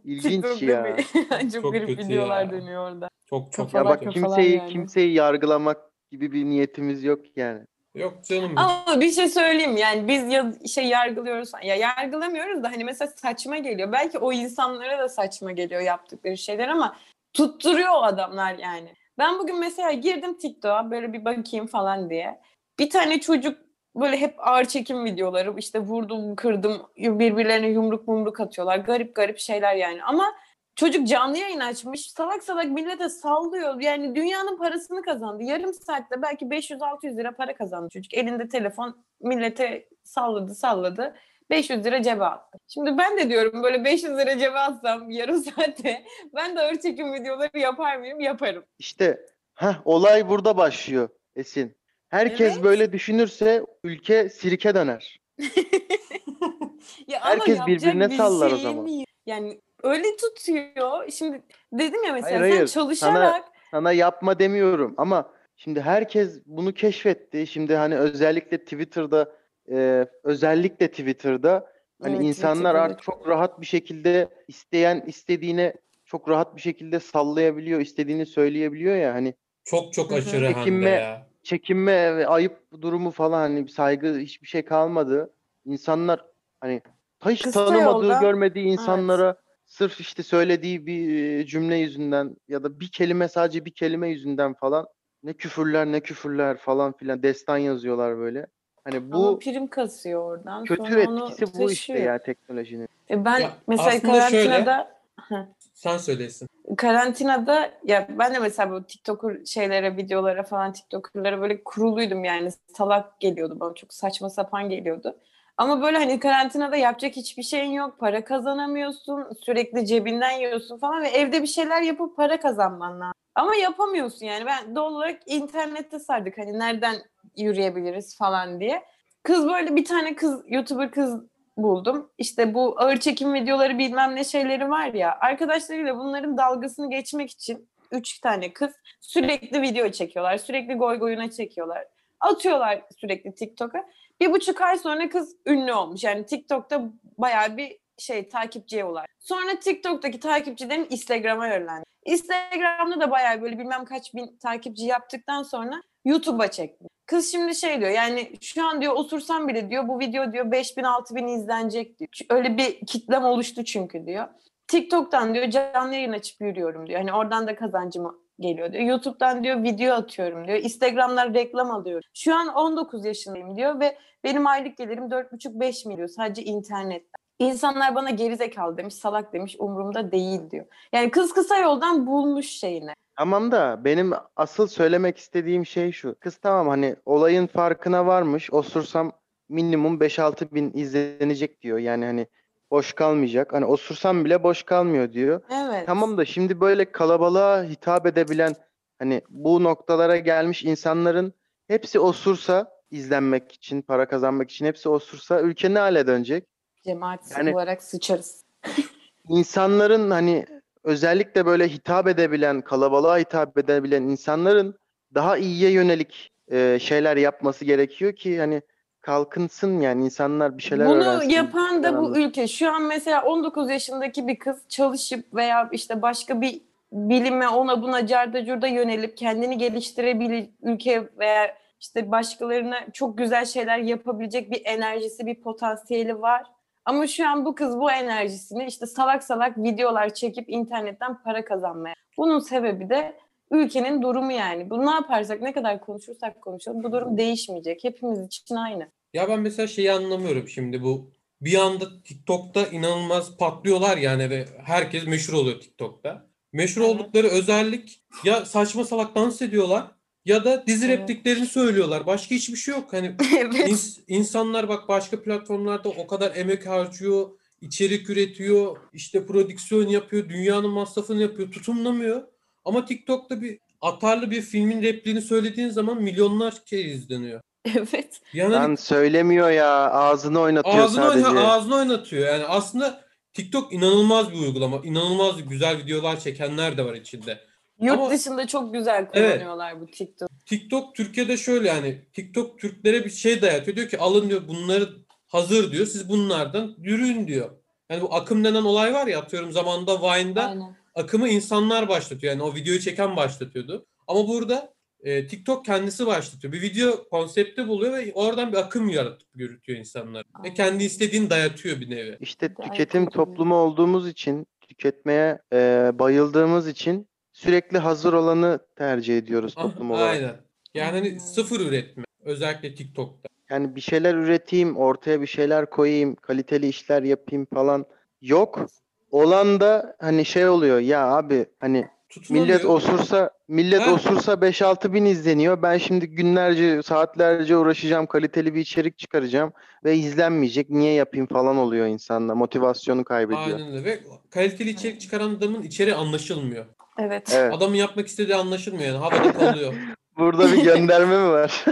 İlginç Çok ya. Çok, Çok garip videolar ya. dönüyor orada. Çok çok Ya bak kimseyi yani. kimseyi yargılamak gibi bir niyetimiz yok yani. Yok canım. Ama bir şey söyleyeyim yani biz ya şey yargılıyoruz ya yargılamıyoruz da hani mesela saçma geliyor. Belki o insanlara da saçma geliyor yaptıkları şeyler ama tutturuyor o adamlar yani. Ben bugün mesela girdim TikTok'a böyle bir bakayım falan diye. Bir tane çocuk böyle hep ağır çekim videoları işte vurdum kırdım birbirlerine yumruk mumruk atıyorlar. Garip garip şeyler yani ama Çocuk canlı yayın açmış. Salak salak millete sallıyor. Yani dünyanın parasını kazandı. Yarım saatte belki 500-600 lira para kazandı çocuk. Elinde telefon millete salladı salladı. 500 lira cebe attı. Şimdi ben de diyorum böyle 500 lira cebe atsam yarım saatte ben de ağır çekim videoları yapar mıyım? Yaparım. İşte heh, olay burada başlıyor Esin. Herkes Evet. böyle düşünürse ülke sirke döner. Ya Herkes birbirine bir sallar o şeyim zaman. yok. Yani öyle tutuyor. Şimdi dedim ya mesela Hayır, sen hayır. çalışarak Sana yapma demiyorum ama şimdi herkes bunu keşfetti. Şimdi hani özellikle Twitter'da e, özellikle Twitter'da hani Evet, insanlar Twitter'da artık çok rahat bir şekilde isteyen istediğine çok rahat bir şekilde sallayabiliyor, istediğini söyleyebiliyor ya hani Çok çok aşırı hem de ya. Çekinme ve ayıp durumu falan hani saygı hiçbir şey kalmadı. İnsanlar hani hiç Kısa tanımadığı, yoldan- görmediği insanlara sırf işte söylediği bir e, cümle yüzünden ya da bir kelime sadece bir kelime yüzünden falan ne küfürler ne küfürler falan filan destan yazıyorlar böyle. Hani Ama bu prim kasıyor oradan. kötü sonra onu etkisi bu işte ya teknolojinin. E ben Ya mesela şöyle- karantinada Heh. Sen söylesin. karantinada ya ben de mesela bu TikToker şeylere, videolara falan TikToker'lara böyle kuruluydum yani salak geliyordu bana çok saçma sapan geliyordu. Ama böyle hani karantinada yapacak hiçbir şeyin yok, para kazanamıyorsun, sürekli cebinden yiyorsun falan ve evde bir şeyler yapıp para kazanman lazım. Ama yapamıyorsun yani ben doğal olarak internette sardık hani nereden yürüyebiliriz falan diye. Kız böyle bir tane kız YouTuber kız buldum. İşte bu ağır çekim videoları bilmem ne şeyleri var ya. Arkadaşlarıyla bunların dalgasını geçmek için üç tane kız sürekli video çekiyorlar. Sürekli goy goyuna çekiyorlar. Atıyorlar sürekli TikTok'a. Bir buçuk ay sonra kız ünlü olmuş. Yani TikTok'ta bayağı bir şey takipçiye ulaştı. Sonra TikTok'taki takipçilerin Instagram'a yönlendi. Instagram'da da bayağı böyle bilmem kaç bin takipçi yaptıktan sonra YouTube'a çekti. Kız şimdi şey diyor yani şu an diyor osursam bile diyor bu video diyor 5000 6000 izlenecek diyor. Öyle bir kitlem oluştu çünkü diyor. TikTok'tan diyor canlı yayın açıp yürüyorum diyor. Hani oradan da kazancım geliyor diyor. YouTube'dan diyor video atıyorum diyor. Instagram'dan reklam alıyorum. Şu an 19 yaşındayım diyor ve benim aylık gelirim 4,5-5 milyon sadece internetten. İnsanlar bana gerizekalı demiş, salak demiş, umurumda değil diyor. Yani kız kısa yoldan bulmuş şeyini. Tamam da benim asıl söylemek istediğim şey şu. Kız tamam hani olayın farkına varmış. Osursam minimum 5-6 bin izlenecek diyor. Yani hani boş kalmayacak. Hani osursam bile boş kalmıyor diyor. Evet. Tamam da şimdi böyle kalabalığa hitap edebilen hani bu noktalara gelmiş insanların hepsi osursa izlenmek için, para kazanmak için hepsi osursa ülke ne hale dönecek? Cemaat Yani- olarak sıçarız. İnsanların hani özellikle böyle hitap edebilen, kalabalığa hitap edebilen insanların daha iyiye yönelik e, şeyler yapması gerekiyor ki hani kalkınsın yani insanlar bir şeyler Bunu öğrensin. yapan da bu ülke. Şu an mesela 19 yaşındaki bir kız çalışıp veya işte başka bir bilime ona buna carda curda yönelip kendini geliştirebilir ülke veya işte başkalarına çok güzel şeyler yapabilecek bir enerjisi, bir potansiyeli var. Ama şu an bu kız bu enerjisini işte salak salak videolar çekip internetten para kazanmaya. Bunun sebebi de ülkenin durumu yani. Bu ne yaparsak ne kadar konuşursak konuşalım bu durum değişmeyecek. Hepimiz için aynı. Ya ben mesela şeyi anlamıyorum şimdi bu bir anda TikTok'ta inanılmaz patlıyorlar yani ve herkes meşhur oluyor TikTok'ta. Meşhur Evet. oldukları özellik ya saçma salak dans ediyorlar ya da dizi Evet. repliklerini söylüyorlar. Başka hiçbir şey yok. Hani evet. İns- insanlar bak başka platformlarda o kadar emek harcıyor, içerik üretiyor, işte prodüksiyon yapıyor, dünyanın masrafını yapıyor, tutumlamıyor. Ama TikTok'ta bir atarlı bir filmin repliğini söylediğin zaman milyonlar kez izleniyor. Evet. Yani Lan söylemiyor ya ağzını oynatıyor ağzını, sadece. oyna- ağzını oynatıyor. Yani aslında TikTok inanılmaz bir uygulama. İnanılmaz güzel videolar çekenler de var içinde. Yurt Ama- dışında çok güzel Evet. kullanıyorlar bu TikTok. TikTok Türkiye'de şöyle yani TikTok Türklere bir şey dayatıyor. Diyor ki alın diyor bunları hazır diyor. Siz bunlardan yürüyün diyor. Yani bu akım denen olay var ya atıyorum zamanında Vine'da Aynen. akımı insanlar başlatıyor. Yani o videoyu çeken başlatıyordu. Ama burada e, TikTok kendisi başlatıyor. Bir video konsepti buluyor ve oradan bir akım yaratıp yürütüyor insanlar. Ve kendi istediğini dayatıyor bir nevi. İşte tüketim toplumu olduğumuz için, tüketmeye e, bayıldığımız için sürekli hazır olanı tercih ediyoruz Ah, toplum olarak. Aynen. Yani hani sıfır üretme. Özellikle TikTok'ta. Yani bir şeyler üreteyim, ortaya bir şeyler koyayım, kaliteli işler yapayım falan yok. Olan da hani şey oluyor ya abi hani millet osursa millet Ha. osursa 5-6 bin izleniyor. Ben şimdi günlerce saatlerce uğraşacağım, kaliteli bir içerik çıkaracağım ve izlenmeyecek. Niye yapayım falan oluyor insanla. Motivasyonu kaybediyor. Aynen öyle. Ve kaliteli içerik çıkaran adamın içeri anlaşılmıyor. Evet. Evet. Adamın yapmak istediği anlaşılmıyor yani. Havada kalıyor. Burada bir gönderme mi var?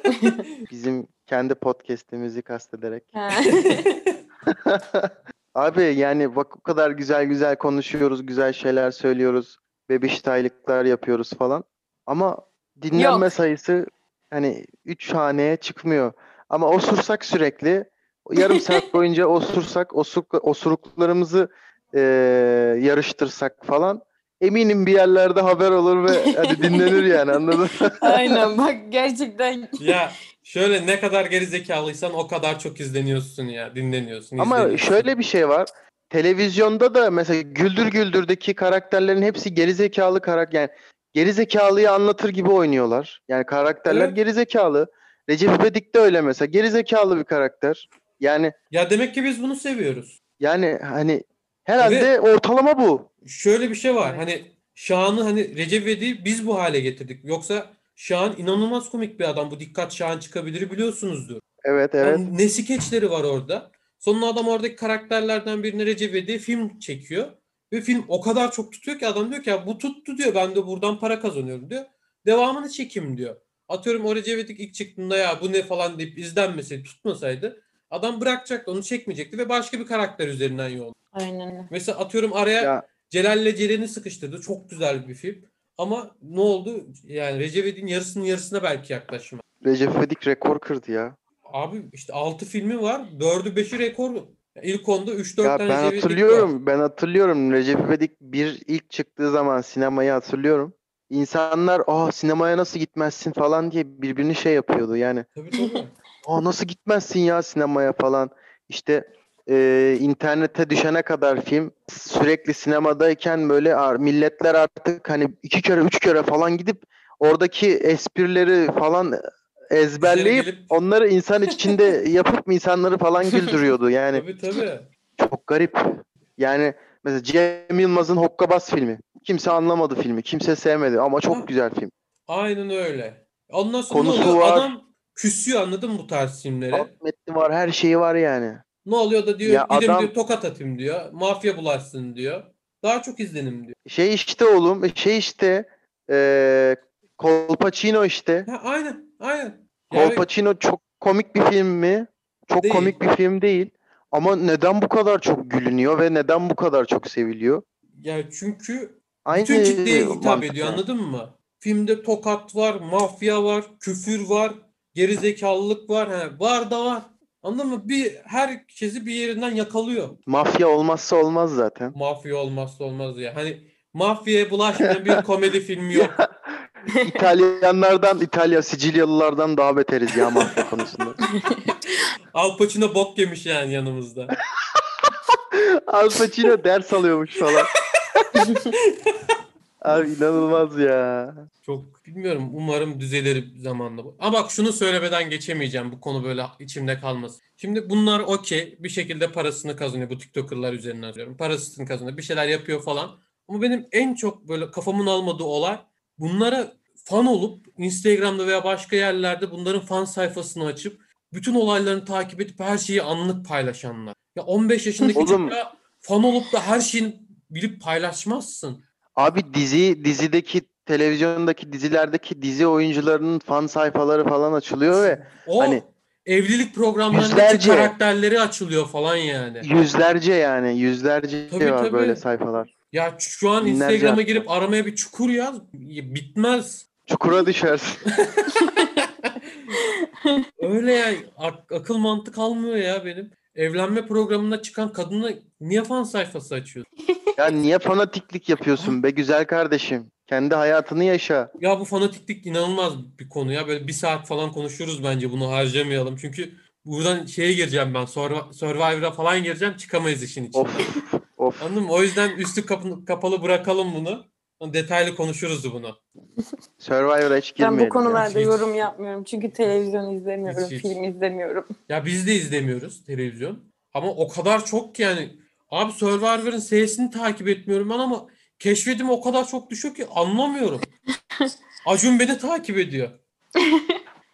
Bizim kendi podcast'imizi kastederek. Abi yani bak o kadar güzel güzel konuşuyoruz, güzel şeyler söylüyoruz, bebiştaylıklar yapıyoruz falan. Ama dinlenme Yok. sayısı hani 3 haneye çıkmıyor. Ama osursak sürekli, yarım saat boyunca osursak, osuk, osuruklarımızı e, yarıştırsak falan eminim bir yerlerde haber olur ve hadi dinlenir yani anladın mı? Aynen bak gerçekten Ya şöyle ne kadar geri zekalıysan o kadar çok izleniyorsun ya. Dinleniyorsun. Ama izleniyorsun. şöyle bir şey var. Televizyonda da mesela Güldür Güldür'deki karakterlerin hepsi gerizekalı karakter. Yani gerizekalıyı anlatır gibi oynuyorlar. Yani karakterler Evet. gerizekalı. Recep İvedik de öyle mesela. Gerizekalı bir karakter. Yani Ya demek ki biz bunu seviyoruz. yani hani herhalde ortalama bu. Şöyle bir şey var. Hani Şahan'ı hani Recep İvedik'i biz bu hale getirdik. Yoksa Şahan inanılmaz komik bir adam. Bu dikkat Şahan çıkabilir biliyorsunuzdur. Evet evet. Yani ne skeçleri var orada. Sonra adam oradaki karakterlerden birine Recep İvedik'e film çekiyor. Ve film o kadar çok tutuyor ki adam diyor ki ya bu tuttu diyor. Ben de buradan para kazanıyorum diyor. Devamını çekeyim diyor. Atıyorum o Recep İvedik ilk çıktığında ya bu ne falan deyip izlenmeseydi tutmasaydı adam bırakacaktı onu çekmeyecekti ve başka bir karakter üzerinden yol. aynen öyle. Mesela atıyorum araya Ya Celal'le Ceren'i sıkıştırdı. Çok güzel bir film. Ama ne oldu? Yani Recep İvedik'in yarısının yarısına belki yaklaşma. Recep İvedik rekor kırdı ya. Abi işte 6 filmi var. 4'ü 5'i rekor. İlk onda 3-4 Ya tane ben Recep İvedik var. hatırlıyorum. Ben hatırlıyorum. Recep İvedik bir ilk çıktığı zaman sinemayı hatırlıyorum. İnsanlar aa sinemaya nasıl gitmezsin falan diye birbirini şey yapıyordu. Yani Tabii tabii. aa nasıl gitmezsin ya sinemaya falan. İşte e, internete düşene kadar film sürekli sinemadayken böyle milletler artık hani iki kere üç kere falan gidip oradaki esprileri falan ezberleyip gelip- onları insan içinde yapıp insanları falan güldürüyordu. Yani tabii tabii. çok garip. Yani mesela Cem Yılmaz'ın Hokkabaz filmi. Kimse anlamadı filmi. Kimse sevmedi ama Ha. çok güzel film. Aynen öyle. Ondan sonra Konusu oluyor? var. Adam küsüyor anladın mı bu tarz filmlere? Alt metni var, her şeyi var yani. Ne oluyor da diyor Ya gidin adam- diyor tokat atayım diyor. Mafya bulaşsın diyor. Daha çok izlenim diyor. Şey işte oğlum, şey işte eee Colpacino işte. Ha, aynen aynen. Yani Colpacino çok komik bir film mi? Çok Değil. komik bir film değil. Ama neden bu kadar çok gülünüyor ve neden bu kadar çok seviliyor? ya çünkü Aynı Bütün kitleye hitap mantık ediyor yani. anladın mı? Filmde tokat var, mafya var, küfür var, gerizekalılık var. He, var da var. Anladın mı? Bir herkesi bir yerinden yakalıyor. Mafya olmazsa olmaz zaten. Mafya olmazsa olmaz ya. Hani mafyaya bulaşmayan bir komedi filmi yok. İtalyanlardan, İtalya, Sicilyalılardan daha beteriz ya mafya konusunda. Al Pacino bok yemiş yani yanımızda. Al Pacino ders alıyormuş falan. Abi inanılmaz ya. Çok bilmiyorum. Umarım düzelir zamanla. Ama bak şunu söylemeden geçemeyeceğim. Bu konu böyle içimde kalmasın. Şimdi bunlar okey. Bir şekilde parasını kazanıyor. Bu TikToker'lar üzerinden diyorum. Parasını kazanıyor. Bir şeyler yapıyor falan. Ama benim en çok böyle kafamın almadığı olay bunlara fan olup Instagram'da veya başka yerlerde bunların fan sayfasını açıp bütün olaylarını takip edip her şeyi anlık paylaşanlar. Ya 15 yaşındaki Oğlum. çocuğa fan olup da her şeyin bilip paylaşmazsın. Abi dizi dizideki televizyondaki dizilerdeki dizi oyuncularının fan sayfaları falan açılıyor ve O Hani evlilik programlarındaki karakterleri açılıyor falan yani. yüzlerce yani yüzlerce Tabii, var tabii. böyle sayfalar. Ya şu an Binlerce Instagram'a girip aramaya bir çukur yaz. ya Bitmez. Çukura düşersin. Öyle ya. ak- akıl mantık almıyor ya benim. Evlenme programına çıkan kadına niye fan sayfası açıyorsun? ya niye fanatiklik yapıyorsun be güzel kardeşim? Kendi hayatını yaşa. Ya bu fanatiklik inanılmaz bir konu ya. Böyle bir saat falan konuşuruz bence bunu harcamayalım. Çünkü buradan şeye gireceğim ben. Survi- Survivor'a falan gireceğim. Çıkamayız işin içinden. Of of. Anladın mı? O yüzden üstü kapı- kapalı bırakalım bunu. Detaylı konuşuruz bunu. Survivor'a hiç Ben girmeyelim. bu ya. konularda Hiç- yorum yapmıyorum. Çünkü televizyon izlemiyorum, Hiç, hiç. film izlemiyorum. Ya biz de izlemiyoruz televizyon. Ama o kadar çok ki yani. Abi Survivor'ın sesini takip etmiyorum ben ama keşfedim o kadar çok düşüyor ki anlamıyorum. Acun beni takip ediyor.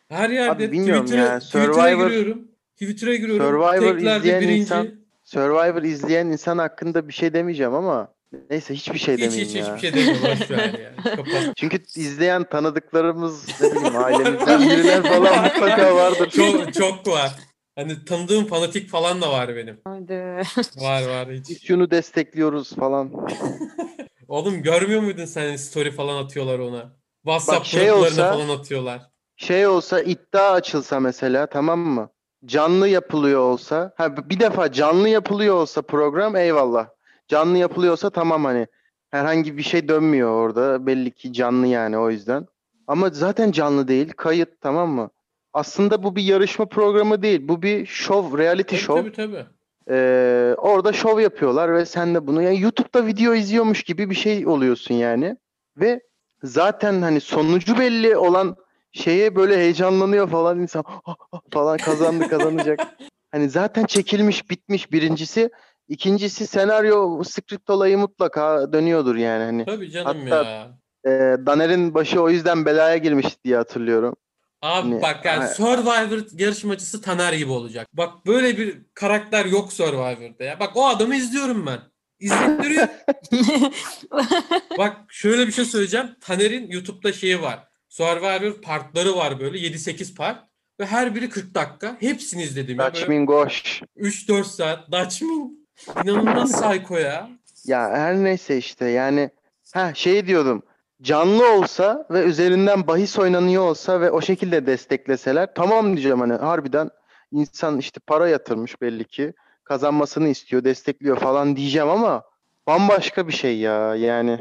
Her yerde Abi Twitter'a ya, Twitter'a Survivor- giriyorum. Twitter'a giriyorum. Survivor izleyen birinci. insan- Survivor izleyen insan hakkında bir şey demeyeceğim ama neyse hiçbir şey Hiç demeyeyim hiç ya. hiçbir şey demiyorum. Boş ver ya. Kapat. Çünkü izleyen tanıdıklarımız ne bileyim ailemizden biriler falan mutlaka vardır. Çok, çok var. Hani tanıdığım fanatik falan da var benim. Hadi. Var var hiç. Biz şunu destekliyoruz falan. Oğlum görmüyor muydun sen story falan atıyorlar ona? WhatsApp Bak şey gruplarına olsa- falan atıyorlar. Şey olsa iddia açılsa mesela tamam mı? Canlı yapılıyor olsa. Ha bir defa canlı yapılıyor olsa program eyvallah. Canlı yapılıyorsa tamam hani herhangi bir şey dönmüyor orada. Belli ki canlı yani o yüzden. Ama zaten canlı değil. Kayıt tamam mı? Aslında bu bir yarışma programı değil. Bu bir şov, reality Tabii show. tabii tabii. Ee, orada şov yapıyorlar ve sen de bunu yani YouTube'da video izliyormuş gibi bir şey oluyorsun yani. Ve zaten hani sonucu belli olan şeye böyle heyecanlanıyor falan insan "Ah, ah," falan kazandı kazanacak. Hani zaten çekilmiş bitmiş birincisi. İkincisi senaryo script olayı mutlaka dönüyordur yani hani. Tabii canım Hatta- ya. Ee, Daner'in başı o yüzden belaya girmiş diye hatırlıyorum. Abi Hani- bak yani Ay- Survivor yarışmacısı Taner gibi olacak. Bak böyle bir karakter yok Survivor'da ya. Bak o adamı izliyorum ben. İzlettiriyor. Bak şöyle bir şey söyleyeceğim. Taner'in YouTube'da şeyi var. Survivor partları var böyle 7-8 part. Ve her biri 40 dakika. Hepsini izledim. ya. Böyle Dutchmin Gosh. 3-4 saat. Dutchman. İnanılmaz psycho ya. Ya her neyse işte yani ha şey diyordum. Canlı olsa ve üzerinden bahis oynanıyor olsa ve o şekilde destekleseler tamam diyeceğim hani harbiden insan işte para yatırmış belli ki kazanmasını istiyor, destekliyor falan diyeceğim ama bambaşka bir şey ya yani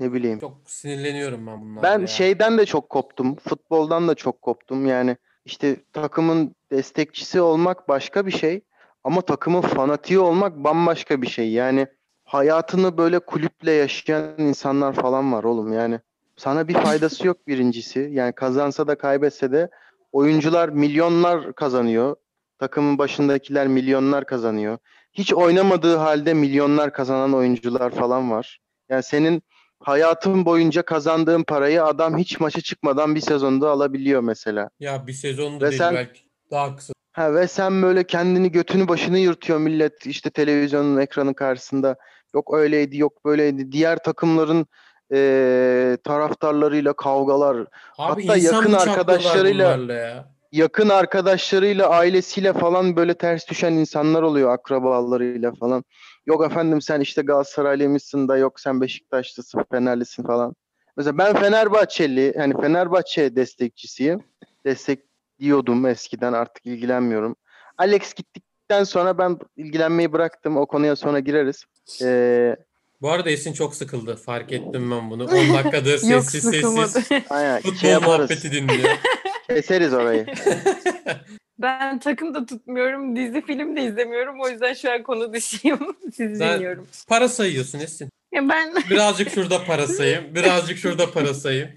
ne bileyim. Çok sinirleniyorum ben bunlarla Ben ya. şeyden de çok koptum. Futboldan da çok koptum. Yani işte takımın destekçisi olmak başka bir şey ama takımın fanatiği olmak bambaşka bir şey. Yani hayatını böyle kulüple yaşayan insanlar falan var oğlum yani. Sana bir faydası yok birincisi. Yani kazansa da kaybetse de oyuncular milyonlar kazanıyor. Takımın başındakiler milyonlar kazanıyor. Hiç oynamadığı halde milyonlar kazanan oyuncular falan var. Yani senin hayatın boyunca kazandığın parayı adam hiç maça çıkmadan bir sezonda alabiliyor mesela. Ya bir sezon Ve da değil sen- belki. Daha kısa. Ha ve sen böyle kendini götünü başını yırtıyor millet işte televizyonun ekranı karşısında. Yok öyleydi yok böyleydi. Diğer takımların eee, taraftarlarıyla kavgalar, Abi Hatta yakın arkadaşlarıyla- ya? yakın arkadaşlarıyla, ailesiyle falan böyle ters düşen insanlar oluyor akrabalarıyla falan. Yok efendim sen işte Galatasaraylıymışsın da yok sen Beşiktaşlısın, Fenerlisin falan. Mesela ben Fenerbahçeli, hani Fenerbahçe destekçisiyim. Destekliyordum eskiden artık ilgilenmiyorum. Alex gittikten sonra ben ilgilenmeyi bıraktım. O konuya sonra gireriz. Ee, Bu arada Esin çok sıkıldı. Fark ettim ben bunu. 10 dakikadır sessiz sessiz aynen, futbol şey yaparız. muhabbeti dinliyor. Keseriz orayı. Ben takım da tutmuyorum, dizi film de izlemiyorum. O yüzden şu an konu dışıyım. Sizi Ben- dinliyorum. Para sayıyorsun Esin. Ya ben Birazcık şurada para sayayım. Birazcık şurada para sayayım.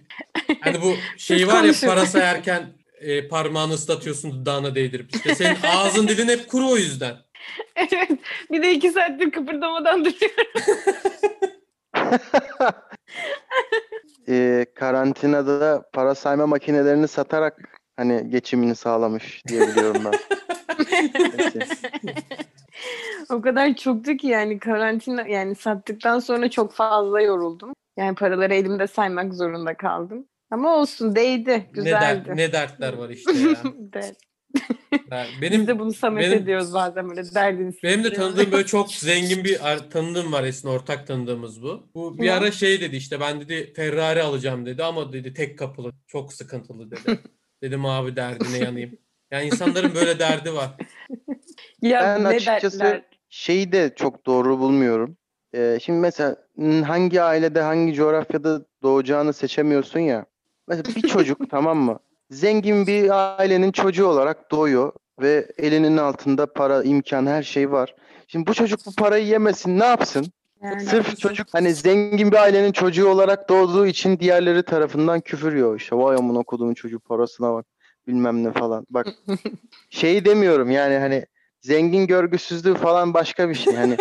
Hani bu şey var ya para sayarken e, parmağını ıslatıyorsun dudağına değdirip. İşte senin ağzın dilin hep kuru o yüzden. evet, bir de iki saattir kıpırdamadan duruyorum. Ee, karantinada para sayma makinelerini satarak hani geçimini sağlamış diye biliyorum ben. O kadar çoktu ki yani karantina yani sattıktan sonra çok fazla yoruldum. Yani paraları elimde saymak zorunda kaldım. Ama olsun değdi, Ne, der, güzeldi. ne dertler var işte ya. Evet. Ben- Biz benim de bunu samet benim- ediyoruz bazen böyle derdini Benim de tanıdığım böyle çok zengin bir tanıdığım var Esin ortak tanıdığımız bu. Bu bir Ne? ara şey dedi işte ben dedi Ferrari alacağım dedi ama dedi tek kapılı çok sıkıntılı dedi. Dedim abi derdine yanayım. Yani insanların böyle derdi var. Ya Ben ne açıkçası- dertler. Şeyi de çok doğru bulmuyorum. Ee, şimdi mesela hangi ailede hangi coğrafyada doğacağını seçemiyorsun ya. Mesela bir çocuk tamam mı? Zengin bir ailenin çocuğu olarak doğuyor ve elinin altında para, imkan her şey var. Şimdi bu çocuk bu parayı yemesin ne yapsın? Yani Sırf çocuk hani zengin bir ailenin çocuğu olarak doğduğu için diğerleri tarafından küfür yiyor. İşte vay amına kodumun çocuğu parasına bak bilmem ne falan. Bak şeyi demiyorum yani hani zengin görgüsüzlüğü falan başka bir şey. Hani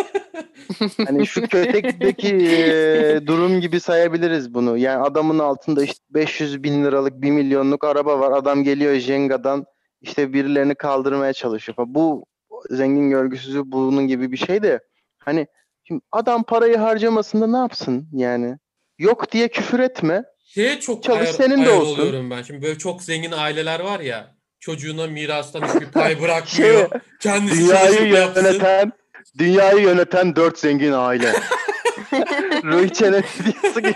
hani şu kötekteki e, durum gibi sayabiliriz bunu. Yani adamın altında işte 500 bin liralık 1 milyonluk araba var. Adam geliyor Jenga'dan işte birilerini kaldırmaya çalışıyor. Bu zengin görgüsüzlüğü bunun gibi bir şey de hani Şimdi adam parayı harcamasında ne yapsın yani? Yok diye küfür etme. Şeye çok Çalış, ayar, senin de ayar olsun. oluyorum ben. Şimdi böyle çok zengin aileler var ya çocuğuna mirastan hiçbir pay Şey, bırakmıyor. Kendisi dünyayı yapsın. yöneten dünyayı yöneten dört zengin aile. Ruhi Çenet videosu gibi.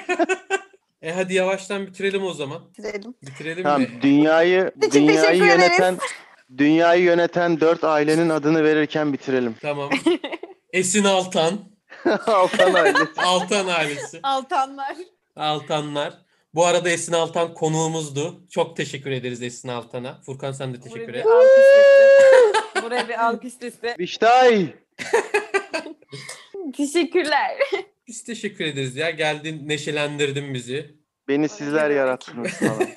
E hadi yavaştan bitirelim o zaman. Bitirelim. Bitirelim Tamam, mi? dünyayı dünyayı yöneten dünyayı yöneten dört ailenin adını verirken bitirelim. Tamam. Esin Altan, Altan ailesi. Altan ailesi. Altanlar. Altanlar. Bu arada Esin Altan konuğumuzdu. Çok teşekkür ederiz Esin Altan'a. Furkan sen de teşekkür bir et. alkış listesi. Buraya bir alkış listesi. Biştay. Teşekkürler. Biz teşekkür ederiz ya. Geldin neşelendirdin bizi. Beni sizler yarattınız falan.